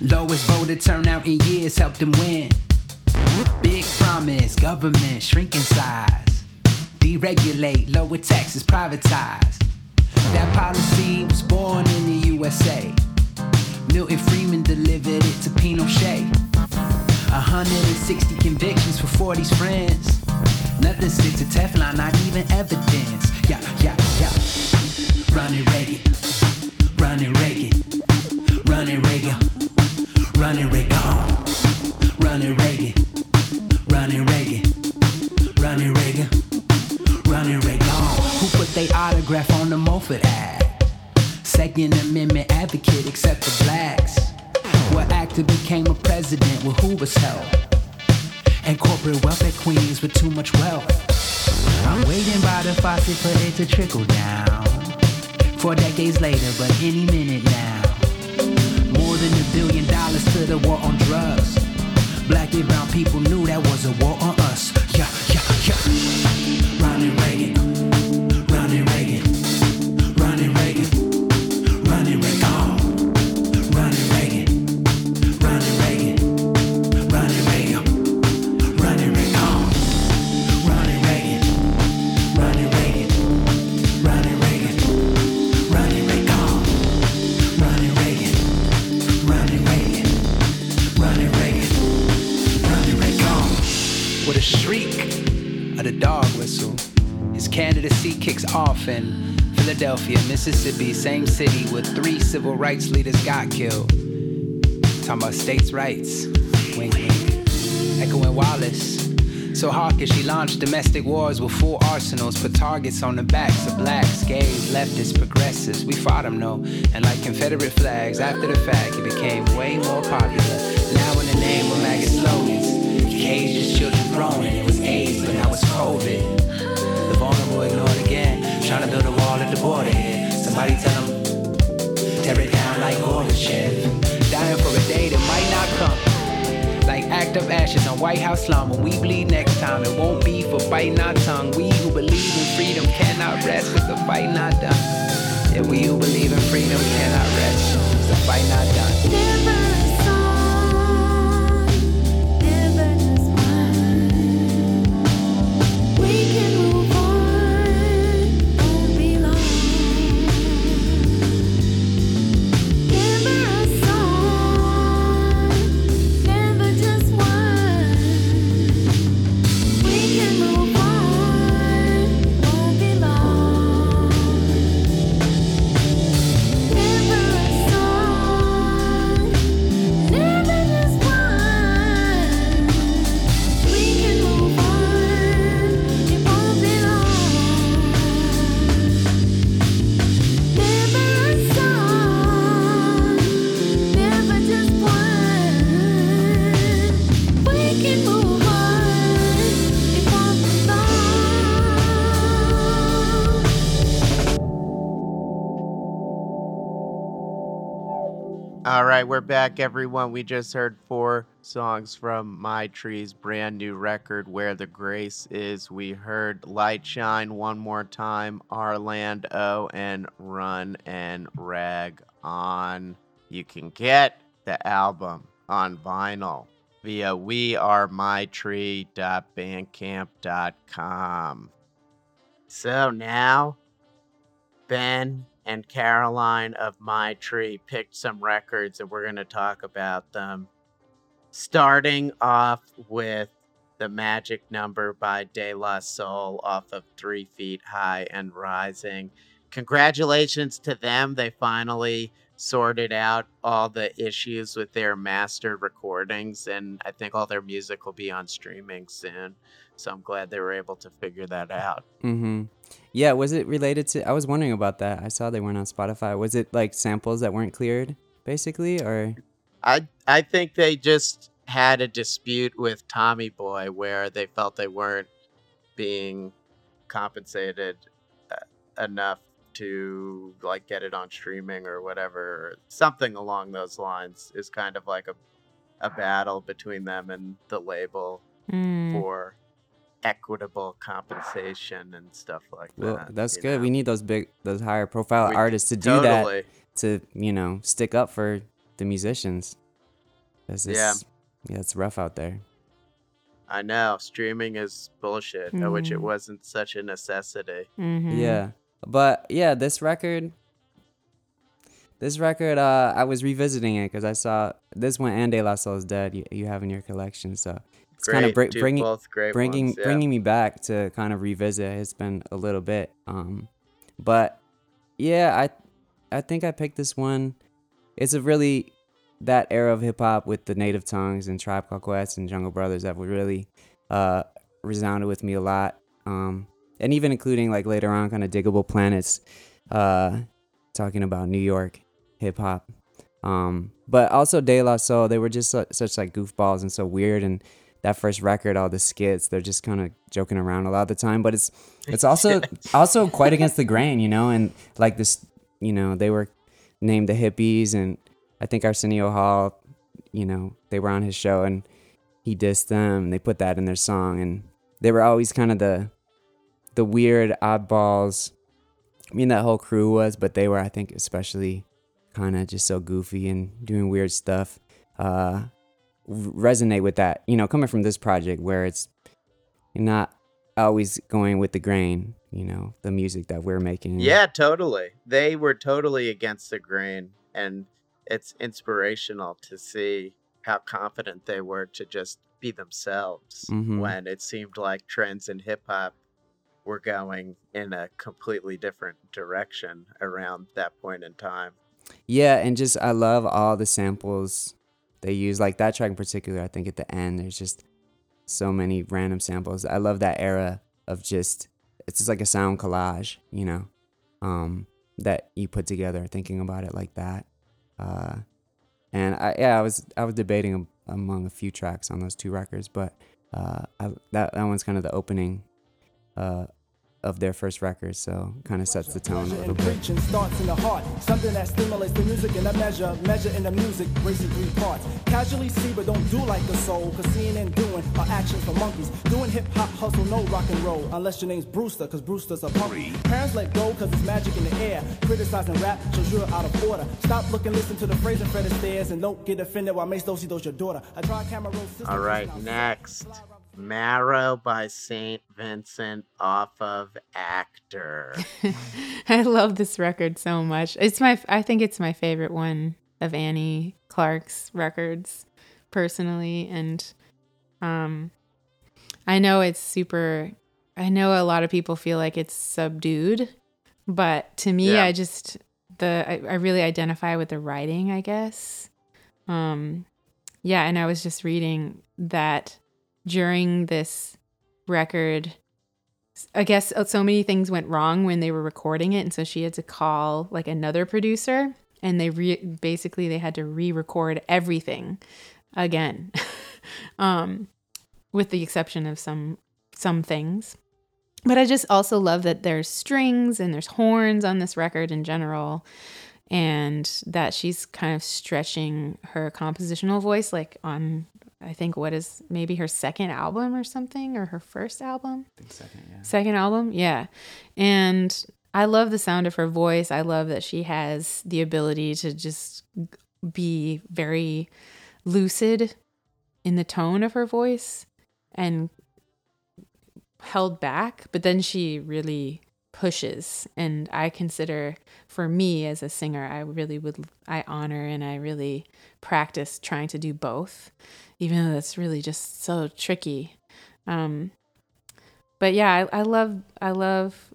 Lowest voter turnout in years helped him win. Big promise, government shrinking size. Deregulate, lower taxes, privatize. That policy was born in the USA. Milton Friedman delivered it to Pinochet. 160 convictions for 40's friends. Nothing sticks to Teflon, not even evidence. Yeah, yeah, yeah. Ronald Reagan, Ronald Reagan, Ronald Reagan, Ronald Reagan, uh. Ronald Reagan, Ronald Reagan, Ronald Reagan, Ronald Reagan. Uh. Who put they autograph on the Moffat ad? Second Amendment advocate except for blacks. What actor became a president with who was help? And corporate welfare queens with too much wealth. I'm waiting by the faucet for it to trickle down. Four decades later, but any minute now. Than a billion dollars to the war on drugs. Black and brown people knew that was a war on us. Yeah, yeah, yeah. Ronald Reagan, With a shriek of the dog whistle, his candidacy kicks off in Philadelphia, Mississippi, same city where three civil rights leaders got killed. Talking about states' rights. Wink, wink. Echoing Wallace. So hawkish, she launched domestic wars with full arsenals, put targets on the backs of blacks, gays, leftists, progressives. We fought them, no. And like Confederate flags, after the fact, it became way more popular. Now in the name of MAGA slogans, cages, children growing. It was AIDS, but now it's COVID. The vulnerable ignored again, trying to build a wall at the border here. Somebody tell them, tear it down like Gorbachev. Dying for a day that might not come. Like act of ashes on White House lawn. When we bleed next time, it won't be for biting our tongue. We who believe in freedom cannot rest with the fight not done. Yeah, we who believe in freedom cannot rest. The fight not done. Never right, we're back, everyone. We just heard four songs from My Tree's brand new record, Where the Grace Is. We heard Light Shine one more time, Orlando, and Run and Rag On. You can get the album on vinyl via wearemytree.bandcamp.com. So now, Ben and Caroline of My Tree picked some records and we're going to talk about them. Starting off with The Magic Number by De La Soul off of Three Feet High and Rising. Congratulations to them. They finally sorted out all the issues with their master recordings, and I think all their music will be on streaming soon. So I'm glad they were able to figure that out. Mm-hmm. Yeah, was it related to? I was wondering about that. I saw they weren't on Spotify. Was it like samples that weren't cleared, basically, or? I I think they just had a dispute with Tommy Boy where they felt they weren't being compensated uh, enough to like get it on streaming or whatever, something along those lines is kind of like a a battle between them and the label Mm. for equitable compensation and stuff like Well, that. that's good. know? We need those big, those higher profile We- artists to do that totally. to you know stick up for the musicians. 'Cause Yeah. it's- yeah, it's rough out there. I know streaming is bullshit. I wish it wasn't such a necessity. Mhm. Yeah, but yeah, this record, this record, uh, I was revisiting it because I saw this one and De La Soul's Dead. You, you have in your collection, so it's kind of br- bringing great bringing ones, yeah. bringing me back to kind of revisit. It's been a little bit, um, but yeah, I I think I picked this one. It's a really that era of hip hop with the native tongues and Tribe Called Quest and Jungle Brothers that would really uh, resounded with me a lot. Um, and even including like later on, kind of Diggable Planets, uh, talking about New York hip hop. Um, but also De La Soul, they were just su- such like goofballs and so weird. And that first record, all the skits, they're just kind of joking around a lot of the time. But it's it's also also quite against the grain, you know. And like this, you know, they were named the hippies, and I think Arsenio Hall, you know, they were on his show and he dissed them. They put that in their song, and they were always kind of the the weird oddballs. I mean, that whole crew was, but they were, I think, especially kind of just so goofy and doing weird stuff. Uh, resonate with that, you know, coming from this project where it's not always going with the grain, you know, the music that we're making. Yeah, totally. They were totally against the grain, and it's inspirational to see how confident they were to just be themselves Mhm. when it seemed like trends in hip hop were going in a completely different direction around that point in time. Yeah, and just I love all the samples they use. Like that track in particular, I think at the end there's just so many random samples. I love that era of just it's just like a sound collage, you know, um, that you put together thinking about it like that. Uh, and I yeah, I was I was debating am- among a few tracks on those two records, but uh, I, that that one's kind of the opening uh, of their first record, so kind of sets the tone a Pleasure little bit. preaching starts in the heart. Something that stimulates the music in a measure. Measure in the music, racing three parts. Casually see, but don't do like the soul. Cause seeing and doing are actions for monkeys. Doing hip hop, hustle, no rock and roll. Unless your name's Brewster, cause Brewster's a punk. Parents let go, cause it's magic in the air. Criticizing rap shows you're out of order. Stop looking, listen to the phrase and Fred Astaire. And don't get offended while Mace Dosey does your daughter. A dry camera roll. All right, next. Marrow by St. Vincent off of Actor. I love this record so much. It's my I think it's my favorite one of Annie Clark's records personally and um I know it's super I know a lot of people feel like it's subdued, but to me Yeah. I just the I, I really identify with the writing, I guess. Um yeah, and I was just reading that during this record I guess uh, so many things went wrong when they were recording it, and so she had to call like another producer, and they re- basically they had to re-record everything again, um, with the exception of some some things. But I just also love that there's strings and there's horns on this record in general, and that she's kind of stretching her compositional voice, like on I think what is maybe her second album or something, or her first album? I think second, yeah. second album? Yeah. And i love the sound of her voice. I love that she has the ability to just be very lucid in the tone of her voice and held back but then she really pushes. And i consider for me as a singer i really would i honor and i really practice trying to do both even though that's really just so tricky um but yeah, I, I love I love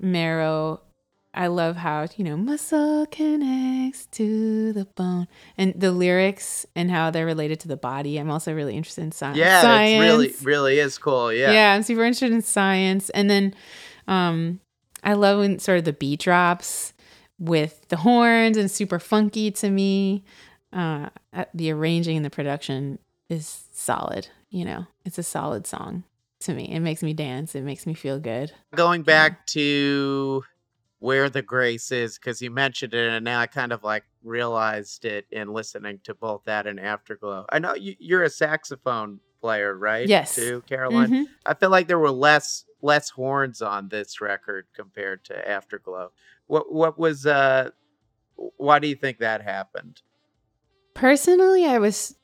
Marrow. I love how you know muscle connects to the bone, and the lyrics and how they're related to the body. I'm also really interested in science. Yeah, science. really, really is cool. Yeah. yeah, I'm super interested in science. And then, um, I love when sort of the beat drops with the horns and super funky to me. Uh, the arranging and the production is solid. You know, it's a solid song to me. It makes me dance. It makes me feel good. Going back to where the grace is because you mentioned it, and now I kind of like realized it in listening to both that and Afterglow. I know you, you're a saxophone player, right? Yes. Too, Caroline. Mhm. I feel like there were less less horns on this record compared to Afterglow. What what was uh why do you think that happened? Personally, I was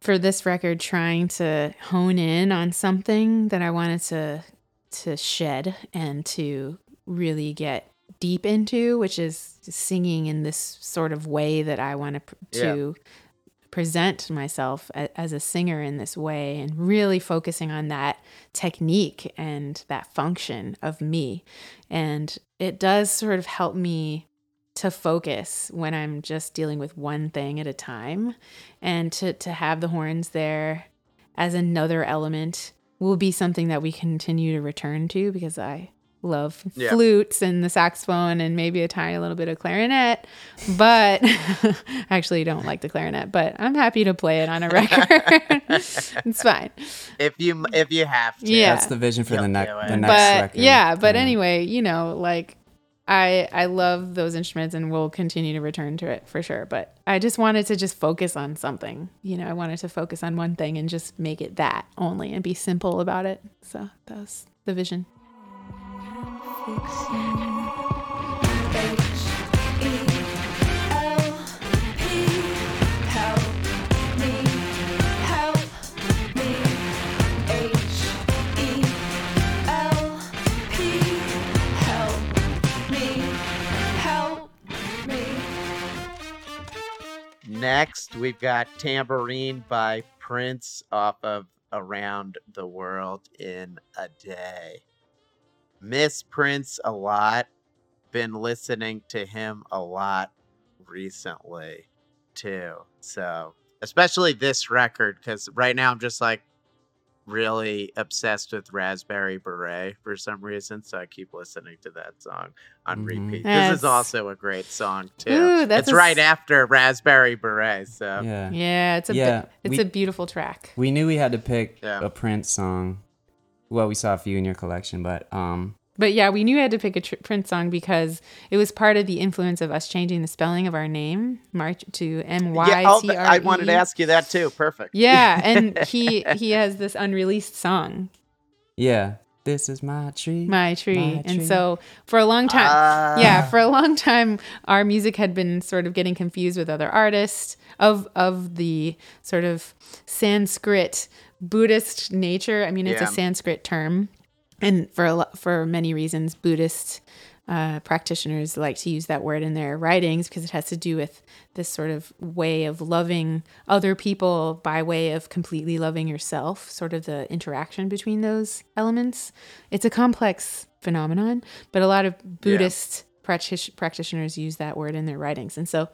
for this record trying to hone in on something that I wanted to to shed and to really get deep into, which is singing in this sort of way that I want to pr- Yeah. to present myself a, as a singer in this way and really focusing on that technique and that function of me. And it does sort of help me to focus when I'm just dealing with one thing at a time and to to have the horns there as another element will be something that we continue to return to because I love Yeah. flutes and the saxophone and maybe a tiny little bit of clarinet but I actually don't like the clarinet but I'm happy to play it on a record it's fine If you if you have to. Yeah. That's the vision for the, You'll next the next but record. yeah but Yeah. anyway you know like i i love those instruments and we'll continue to return to it for sure but i just wanted to just focus on something. You know i wanted to focus on one thing and just make it that only and be simple about it. So that was the vision Next, we've got Tambourine by Prince off of Around the World in a Day. Miss Prince a lot. Been listening to him a lot recently, too. So, especially this record, because right now I'm just like really obsessed with Raspberry Beret for some reason. So I keep listening to that song on Mhm. repeat. This is also a great song, too. Ooh, that's it's a right after Raspberry Beret. So yeah. yeah it's a Yeah, bi- it's we- a beautiful track We knew we had to pick Yeah. a Prince song. Well, we saw a few in your collection, but um, But yeah, we knew we had to pick a tr- Prince song because it was part of the influence of us changing the spelling of our name, March to M Y yeah, oh, T th- R I wanted to E. ask you that too. Perfect. Yeah, and he he has this unreleased song, yeah, this is my tree. My Tree. My And Tree. so for a long time, Ah. yeah, for a long time our music had been sort of getting confused with other artists of of the sort of Sanskrit Buddhist nature. I mean, it's Yeah. a Sanskrit term. And for a lo- for many reasons, Buddhist uh, practitioners like to use that word in their writings because it has to do with this sort of way of loving other people by way of completely loving yourself, sort of the interaction between those elements. It's a complex phenomenon, but a lot of Buddhist practish- practitioners use that word in their writings. And so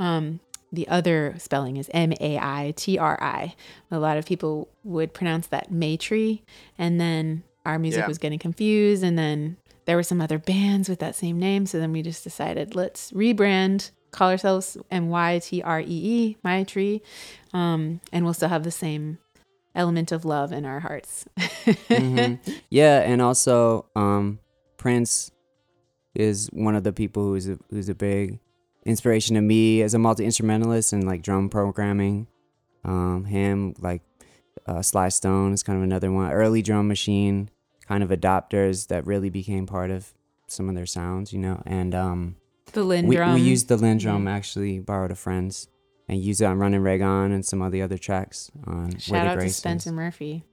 um, the other spelling is M A I T R I. A lot of people would pronounce that Maitri, and then our music Yeah. was getting confused, and then there were some other bands with that same name. So then we just decided let's rebrand, call ourselves M Y T R E E, Maitri, um, and we'll still have the same element of love in our hearts. Mhm. Yeah, and also um, Prince is one of the people who's a, who's a big inspiration to me as a multi instrumentalist and like drum programming. Um, him like uh, Sly Stone is kind of another one. Early drum machine kind of adopters that really became part of some of their sounds, you know. And um, The Linn we, we used the Linn drum actually borrowed a friend's and used it on Running Reagan and some of the other tracks on Where Shout the out to Grace Spencer Murphy.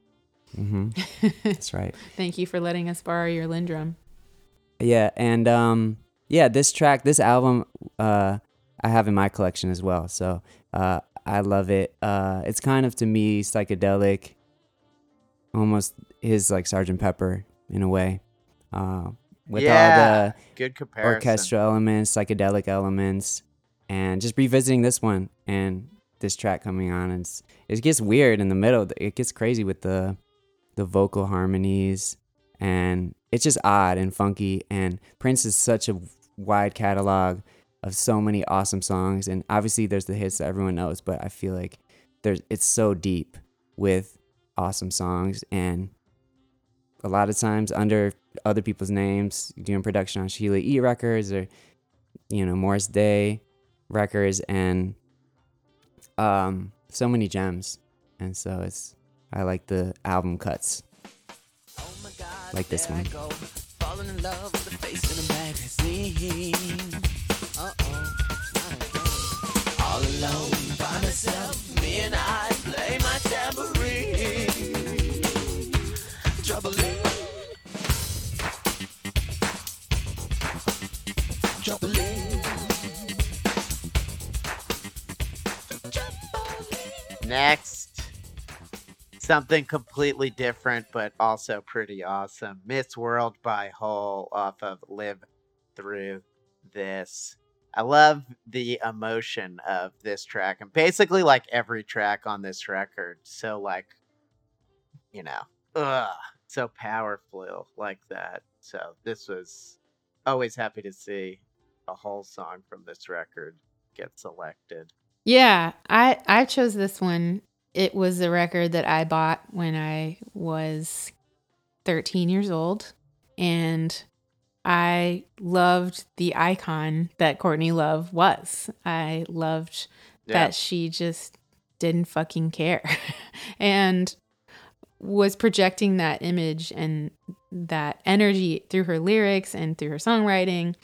Mm-hmm. That's right. Thank you for letting us borrow your Linn drum. Yeah, and um, yeah, this track, this album, uh, I have in my collection as well. So uh, I love it. Uh, it's kind of to me psychedelic, almost his like Sergeant Pepper in a way, uh, with Yeah, all Good the comparison. orchestral elements, psychedelic elements, and just revisiting this one and this track coming on. And it's, it gets weird in the middle. It gets crazy with the the vocal harmonies, and it's just odd and funky. And Prince is such a wide catalog of so many awesome songs, and obviously there's the hits that everyone knows, but I feel like there's it's so deep with awesome songs and a lot of times under other people's names, doing production on Sheila E. Records or, you know, Morris Day Records, and um, so many gems. And so it's, I like the album cuts, like this one. All alone by myself, me and I play Next, something completely different, but also pretty awesome. Miss World by Hole off of Live Through This. I love the emotion of this track, and basically like every track on this record. So like, you know, ugh, so powerful like that. So this was always happy to see a Hole song from this record get selected. Yeah, I I chose this one. It was a record that I bought when I was 13 years old and I loved the icon that Courtney Love was. I loved Yeah. that she just didn't fucking care and was projecting that image and that energy through her lyrics and through her songwriting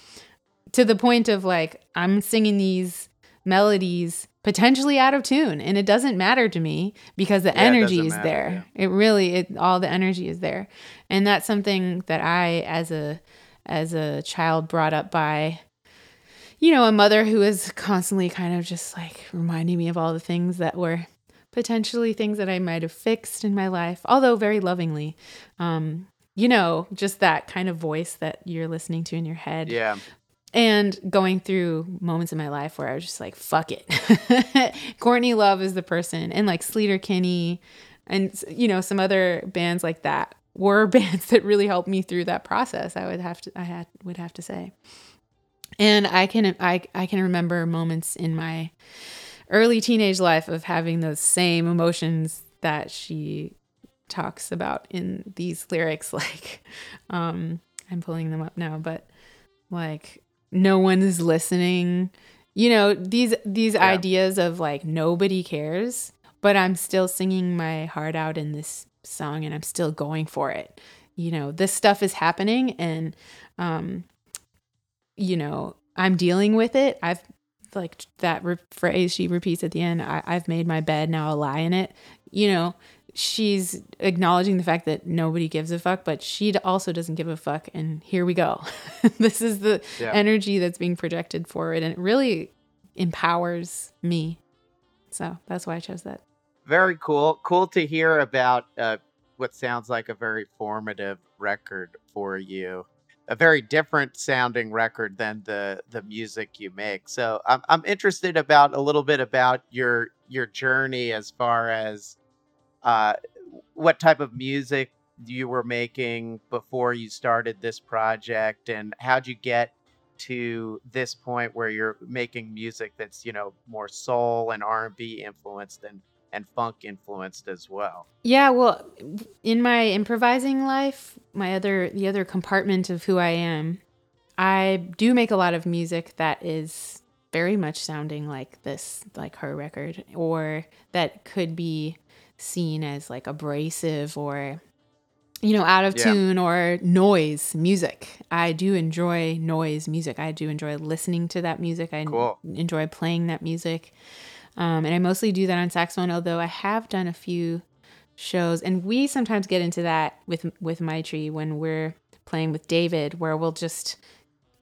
to the point of like I'm singing these melodies potentially out of tune and it doesn't matter to me because the Yeah, energy is matter, there. it really it all the energy is there. And that's something that i as a as a child brought up by you know a mother who was constantly kind of just like reminding me of all the things that were potentially things that i might have fixed in my life although very lovingly. Um you know just that kind of voice that you're listening to in your head. Yeah. And going through moments in my life where I was just like, fuck it. Courtney Love is the person, and like Sleater Kinney, and you know some other bands like that were bands that really helped me through that process. I would have to, I had would have to say, and I can, I, I can remember moments in my early teenage life of having those same emotions that she talks about in these lyrics. Like, um, I'm pulling them up now, but like no one is listening. You know these these Yeah. ideas of like nobody cares but i'm still singing my heart out in this song and i'm still going for it. You know this stuff is happening and um you know i'm dealing with it. I've like that re- phrase she repeats at the end I- i've made my bed now i'll lie in it. You know she's acknowledging the fact that nobody gives a fuck but she also doesn't give a fuck and here we go this is the Yeah. energy that's being projected forward and it really empowers me so that's why i chose that Very cool. Cool to hear about uh, what sounds like a very formative record for you. A very different sounding record than the the music you make. So I'm I'm interested about a little bit about your your journey as far as uh, what type of music you were making before you started this project, and how'd you get to this point where you're making music that's you know more soul and R&B influenced and and funk influenced as well. Yeah, well, in my improvising life, my other the other compartment of who I am, I do make a lot of music that is very much sounding like this, like her record, or that could be seen as like abrasive or you know, out of Yeah. tune or noise music. I do enjoy noise music. I do enjoy listening to that music. I Cool. enjoy playing that music. Um, and I mostly do that on saxophone, although I have done a few shows and we sometimes get into that with with my tree when we're playing with David where we'll just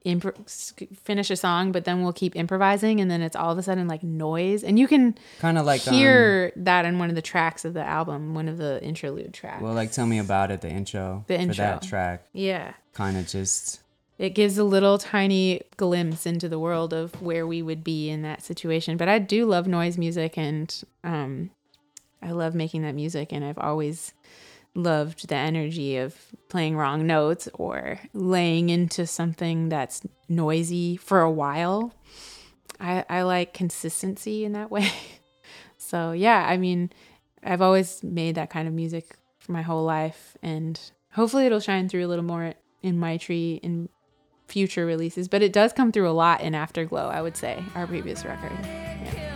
s- finish a song but then we'll keep improvising and then it's all of a sudden like noise and you can Kind of like um, hear that in one of the tracks of the album one of the interlude tracks well, like tell me about it. The intro The for that intro. track, yeah kind of just it gives a little tiny glimpse into the world of where we would be in that situation. But I do love noise music and um, I love making that music. And I've always loved the energy of playing wrong notes or laying into something that's noisy for a while. I, I like consistency in that way. so, yeah, I mean, I've always made that kind of music for my whole life. And hopefully it'll shine through a little more in my tree in future releases. But it does come through a lot in Afterglow, I would say, our previous record. Yeah.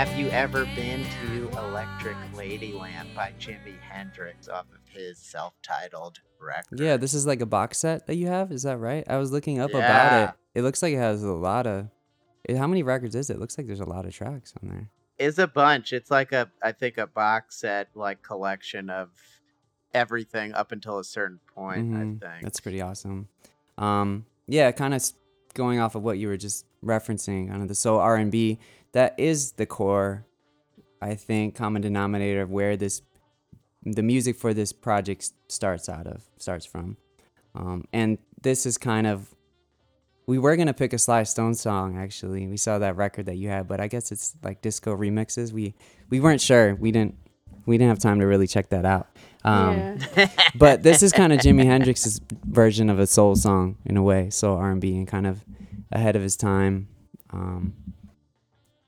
Have you ever been to Electric Ladyland by Jimi Hendrix off of his self-titled record? Yeah, this is like a box set that you have. Is that right? I was looking up Yeah. about it. It looks like it has a lot of. it- How many records is it? Looks like there's a lot of tracks on there. It's a bunch. It's like a I think a box set like collection of everything up until a certain point. Mhm. I think That's pretty awesome. Um, yeah, kind of going off of what you were just referencing, kind of the soul R and B. That is the core, I think, common denominator of where this, the music for this project starts out of, starts from, um, and this is kind of. We were gonna pick a Sly Stone song actually. We saw that record that you had, but I guess it's like disco remixes. We we weren't sure. We didn't we didn't have time to really check that out. Um, yeah. but this is kind of Jimi Hendrix's version of a soul song in a way, soul R and B, and kind of ahead of his time. Um,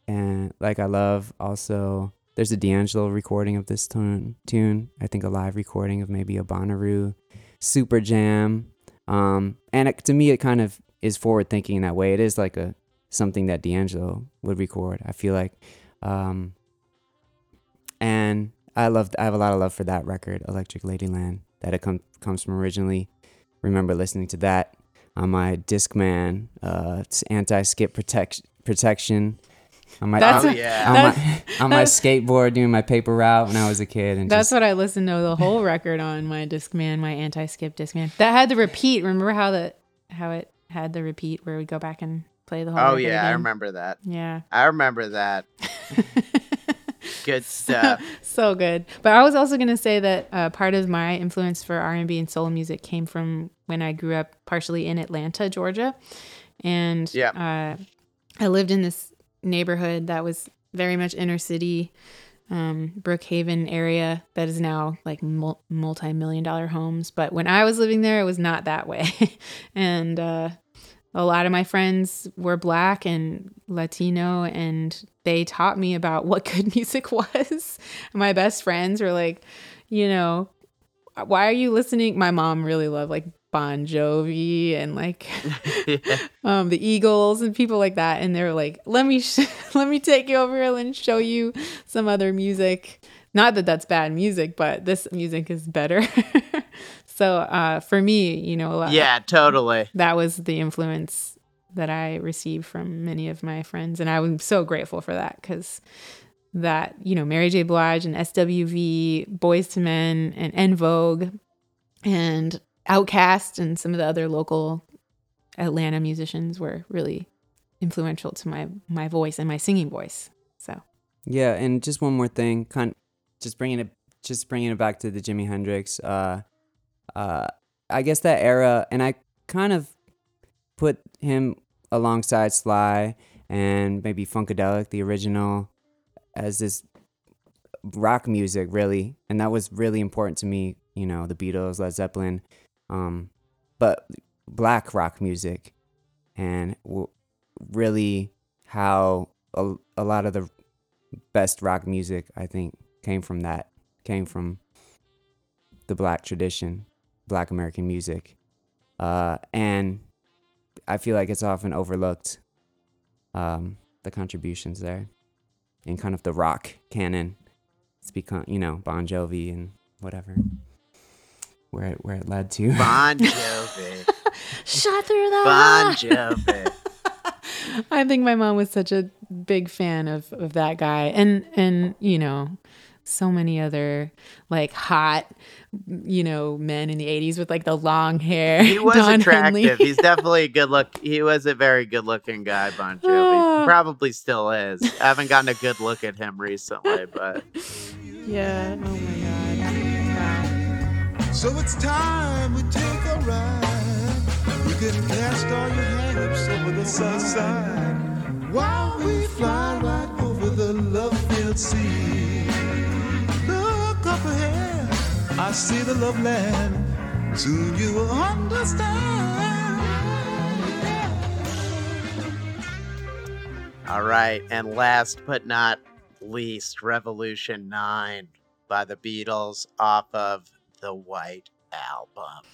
and like I love also, there's a D'Angelo recording of this tune. Tune, I think a live recording of maybe a Bonnaroo, Super Jam. Um, and it, to me, it kind of is forward thinking in that way. It is like a something that D'Angelo would record. I feel like, um, and I love I have a lot of love for that record, Electric Ladyland, that it com- comes from originally. Remember listening to that on my Discman, uh, it's anti-skip protect- protection. On my, That's on, a- yeah. on that's- my, on my skateboard doing my paper route when I was a kid, and That's just, what I listened to the whole record on my Discman, my anti-skip Discman. That had the repeat. Remember how the how it had the repeat where we go back and play the whole. Oh record yeah, I remember that. Yeah. I remember that. Good stuff. so good. But I was also going to say that uh, part of my influence for R&B and soul music came from when I grew up partially in Atlanta, Georgia. And Yeah. uh, I lived in this neighborhood that was very much inner city, um, Brookhaven area that is now like mul- multi-million dollar homes. But when I was living there, it was not that way. and uh, a lot of my friends were black and Latino, and they taught me about what good music was. my best friends were like, you know, why are you listening? My mom really loved like Bon Jovi and like um, the Eagles and people like that, and they're like, "Let me sh- let me take you over here and show you some other music." Not that that's bad music, but this music is better. so uh, for me, you know, a lot, yeah, totally. that was the influence that I received from many of my friends, and I'm so grateful for that because that you know Mary J. Blige and SWV, Boyz II Men, and En Vogue, and Outkast, and some of the other local Atlanta musicians were really influential to my my voice and my singing voice. So Yeah, and just one more thing, kind just bringing it just bringing it back to the Jimi Hendrix uh uh I guess that era and I kind of put him alongside Sly and maybe Funkadelic the original as this rock music really and that was really important to me, you know, the Beatles, Led Zeppelin um but black rock music and w- really how a, a lot of the best rock music I think came from that came from the black tradition, black American music, uh, and I feel like it's often overlooked um, the contributions there in kind of the rock canon. It's become you know Bon Jovi and whatever where it where it led to. Bon Jovi. Shot through the bon Jovi. I think my mom was such a big fan of, of that guy and and you know so many other like hot you know men in the 80s with like the long hair He was Don attractive. Henley. He's definitely a good look. He was a very good looking guy, Bon Jovi. Ah. Probably still is. I haven't gotten a good look at him recently, but yeah oh my So it's time we take a ride. You can cast all your hang-ups over the sunshine while we fly right over the love-filled sea. Look up ahead, I see the love land. Soon you will understand. All right, and last but not least, Revolution 9 by the Beatles off of the White Album.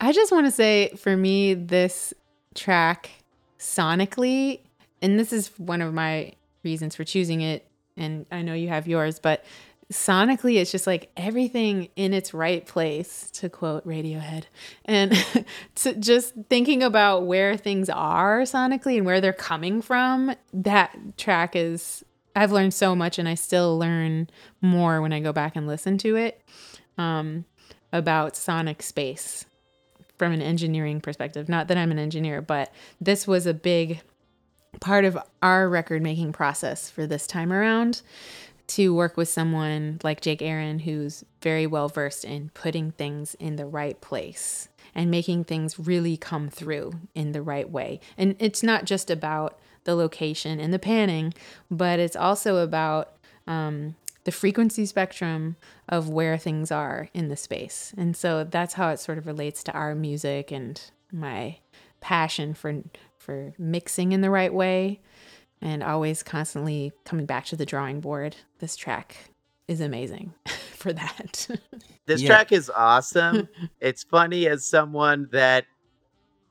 I just want to say for me, this track sonically, and this is one of my reasons for choosing it, and I know you have yours, but sonically, it's just like everything in its right place, to quote Radiohead. And to just thinking about where things are sonically and where they're coming from, that track is, I've learned so much, and I still learn more when I go back and listen to it um, about sonic space from an engineering perspective. Not that I'm an engineer, but this was a big part of our record making process for this time around to work with someone like Jake Aron, who's very well versed in putting things in the right place and making things really come through in the right way. And it's not just about the location and the panning, but it's also about um, the frequency spectrum of where things are in the space. And so that's how it sort of relates to our music and my passion for for mixing in the right way and always constantly coming back to the drawing board. This track is amazing for that. This Yeah. track is awesome. it's funny as someone that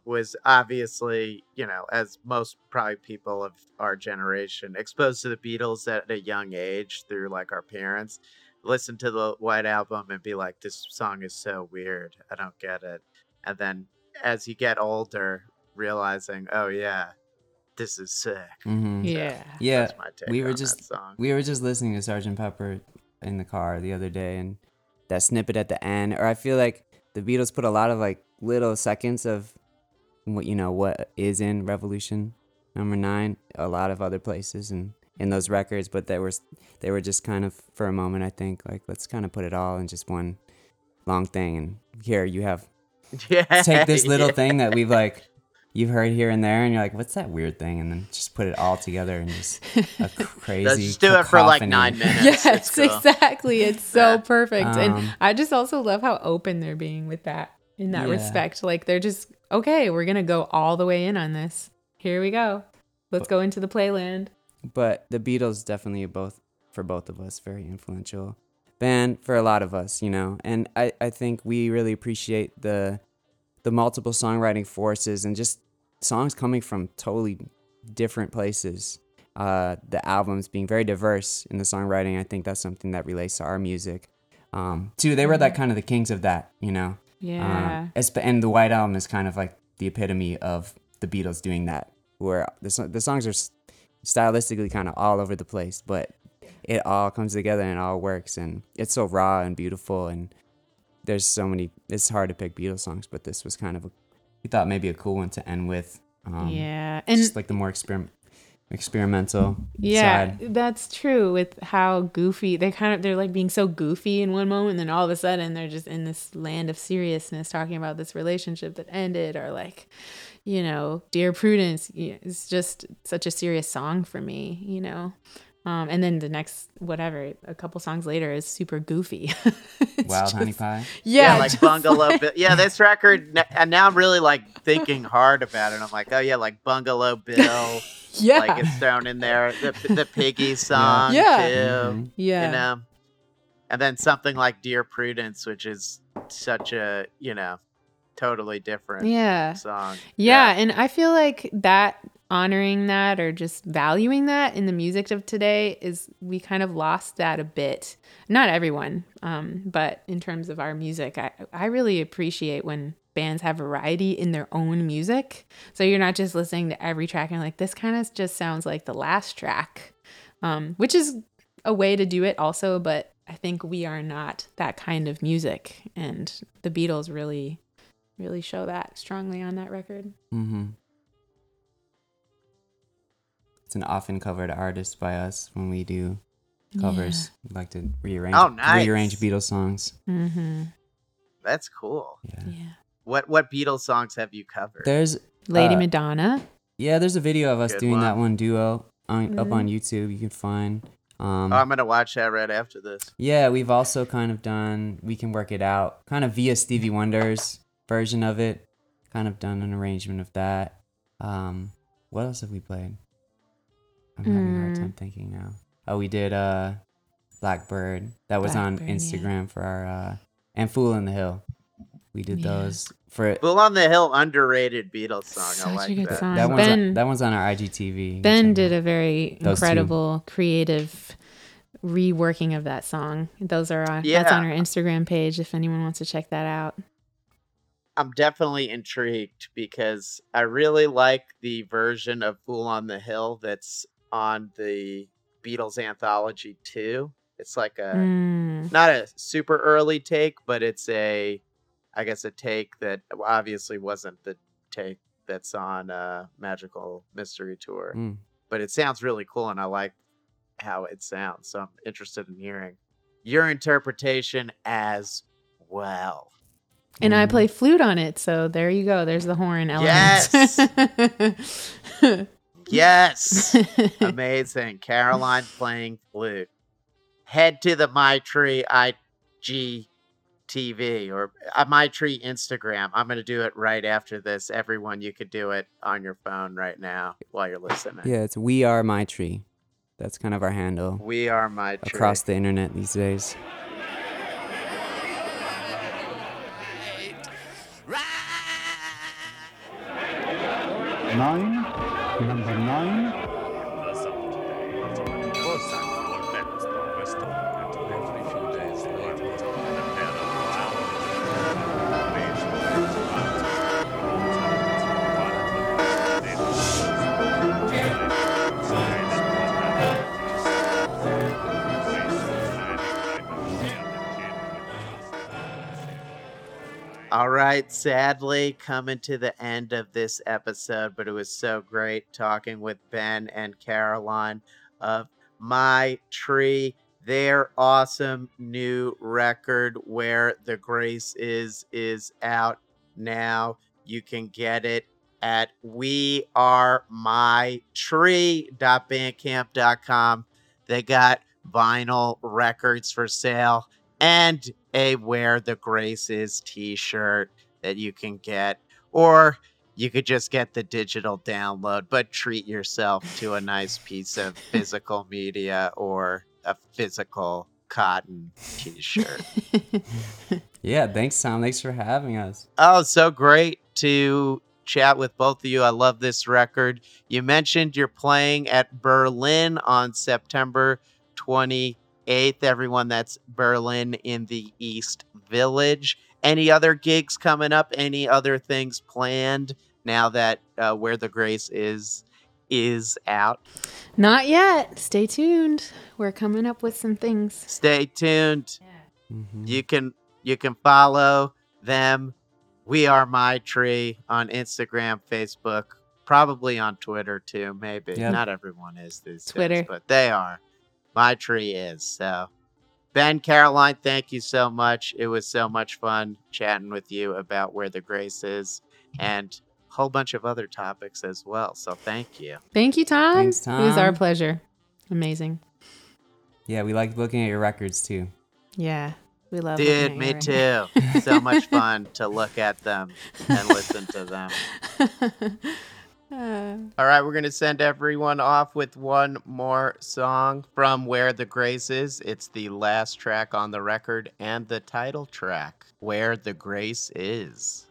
was obviously, you know, as most probably people of our generation, exposed to the Beatles at a young age through like our parents, listen to the White Album and be like, this song is so weird. I don't get it. And then as you get older, realizing, oh yeah, this is sick. hmm yeah. Yeah, That's my take we were on just song. we were just listening to Sergeant Pepper in the car the other day, and that snippet at the end. Or I feel like the Beatles put a lot of like little seconds of what you know what is in Revolution Number Nine, a lot of other places and in those records, but they were they were just kind of for a moment. I think like let's kind of put it all in just one long thing, and here you have yeah, take this little yeah. thing that we've like you've heard here and there and you're like what's that weird thing and then just put it all together and just a crazy Let's just do it for like nine minutes. Yes, cool. exactly. It's so Yeah. perfect. and Um, I just also love how open they're being with that in that Yeah. respect. Like they're just, okay, we're to go all the way in on this. Here we go. Let's go into the playland. but the beatles definitely both for both of us very influential band for a lot of us you know and i, I think we really appreciate the the multiple songwriting forces and just songs coming from totally different places uh, the albums being very diverse in the songwriting i think that's something that relates to our music um, too they were like kind of the kings of that you know Yeah. uh, and the White Album is kind of like the epitome of the Beatles doing that, where the, the songs are stylistically kind of all over the place, but it all comes together and it all works. And it's so raw and beautiful. And there's so many, it's hard to pick Beatles songs, but this was kind of a, we thought maybe a cool one to end with. Um, yeah. And just like the more exper- experimental Yeah, side. that's true with how goofy they kind of they're like being so goofy in one moment and then all of a sudden they're just in this land of seriousness talking about this relationship that ended or like you know, Dear Prudence it's just such a serious song for me, you know. Um, and then the next whatever a couple songs later is super goofy. It's Wild Honey Pie. Yeah, Yeah, like Bungalow like- Bill. Yeah, this record, and now I'm really like thinking hard about it. I'm like, oh yeah, like Bungalow Bill. Yeah. Like it's thrown in there. The, the Piggy song, Yeah. too. Mhm. yeah. You know? And then something like Dear Prudence, which is such a, you know, totally different Yeah. song. Yeah, and I feel like that honoring that or just valuing that in the music of today is we kind of lost that a bit. Not everyone, um, but in terms of our music, I I really appreciate when bands have variety in their own music. So you're not just listening to every track and like this kind of just sounds like the last track, um, which is a way to do it also. But I think we are not that kind of music, and the Beatles really really show that strongly on that record. Mm-hmm. It's an often covered artist by us when we do covers. We like to rearrange Oh, nice. rearrange Beatles songs. Mm-hmm. That's cool. Yeah. Yeah. What what Beatles songs have you covered? There's Lady Uh, Madonna. yeah, there's a video of us Good doing that one. one duo on, up Mhm. on YouTube. You can find. Um, oh, I'm gonna watch that right after this. Yeah, we've also kind of done We Can Work It Out, kind of via Stevie Wonder's version of it. Kind of done an arrangement of that. Um, what else have we played? I'm having a hard Mm. time thinking now. Oh, we did uh Blackbird. That was on Blackbird, yeah. Instagram for our uh and Fool in the Hill. We did Yeah. those for Bull on the Hill, underrated Beatles song. I Such like a good that. song. that one's Ben- on, that one's on our IGTV. Ben did a very Those two. incredible, creative reworking of that song. Those are on, that's on our Instagram page if anyone wants to check that out. I'm definitely intrigued because I really like the version of Fool on the Hill that's on the Beatles anthology too. It's like a Mm. not a super early take, but it's a I guess a take that obviously wasn't the take that's on uh Magical Mystery Tour. Mm. But it sounds really cool and I like how it sounds. So I'm interested in hearing your interpretation as well. And I Mhm. play flute on it, so there you go. There's the horn element. Yes. Yes. Amazing. Caroline playing flute. Head to the My Tree IG TV or uh, My Tree Instagram. I'm going to do it right after this. Everyone, you could do it on your phone right now while you're listening. Yeah, it's We Are My Tree. That's kind of our handle We are My Tree. across the internet these days. Nine, All right, sadly, coming to the end of this episode, but it was so great talking with Ben and Caroline of My Tree. Their awesome new record, Where the Grace Is, is out now. You can get it at wearemytree.bandcamp.com. They got vinyl records for sale and a Where the Grace Is t shirt that you can get. Or you could just get the digital download, but treat yourself to a nice piece of physical media or a physical cotton t shirt. Yeah, thanks, Tom. Thanks for having us. Oh, so great to chat with both of you. I love this record. You mentioned you're playing at Berlin on September 28th. Everyone, that's Berlin in the East Village. Any other gigs coming up? Any other things planned now that uh, Where the Grace is is out? Not yet. Stay tuned. We're coming up with some things. Stay tuned. Mhm. You can you can follow them. We are my tree on Instagram, Facebook, probably on Twitter too. Maybe Yep. not everyone is these days, Twitter. but they are. My tree is so. Ben Caroline, thank you so much. It was so much fun chatting with you about where the grace is and a whole bunch of other topics as well. So thank you. Thank you, Tom. Thanks, It was our pleasure. Amazing. Yeah, we like looking at your records too. Yeah. We love Dude, looking me at too. so much fun to look at them and listen to them. All right, we're going to send everyone off with one more song from Where the Grace Is. It's the last track on the record and the title track, Where the Grace Is.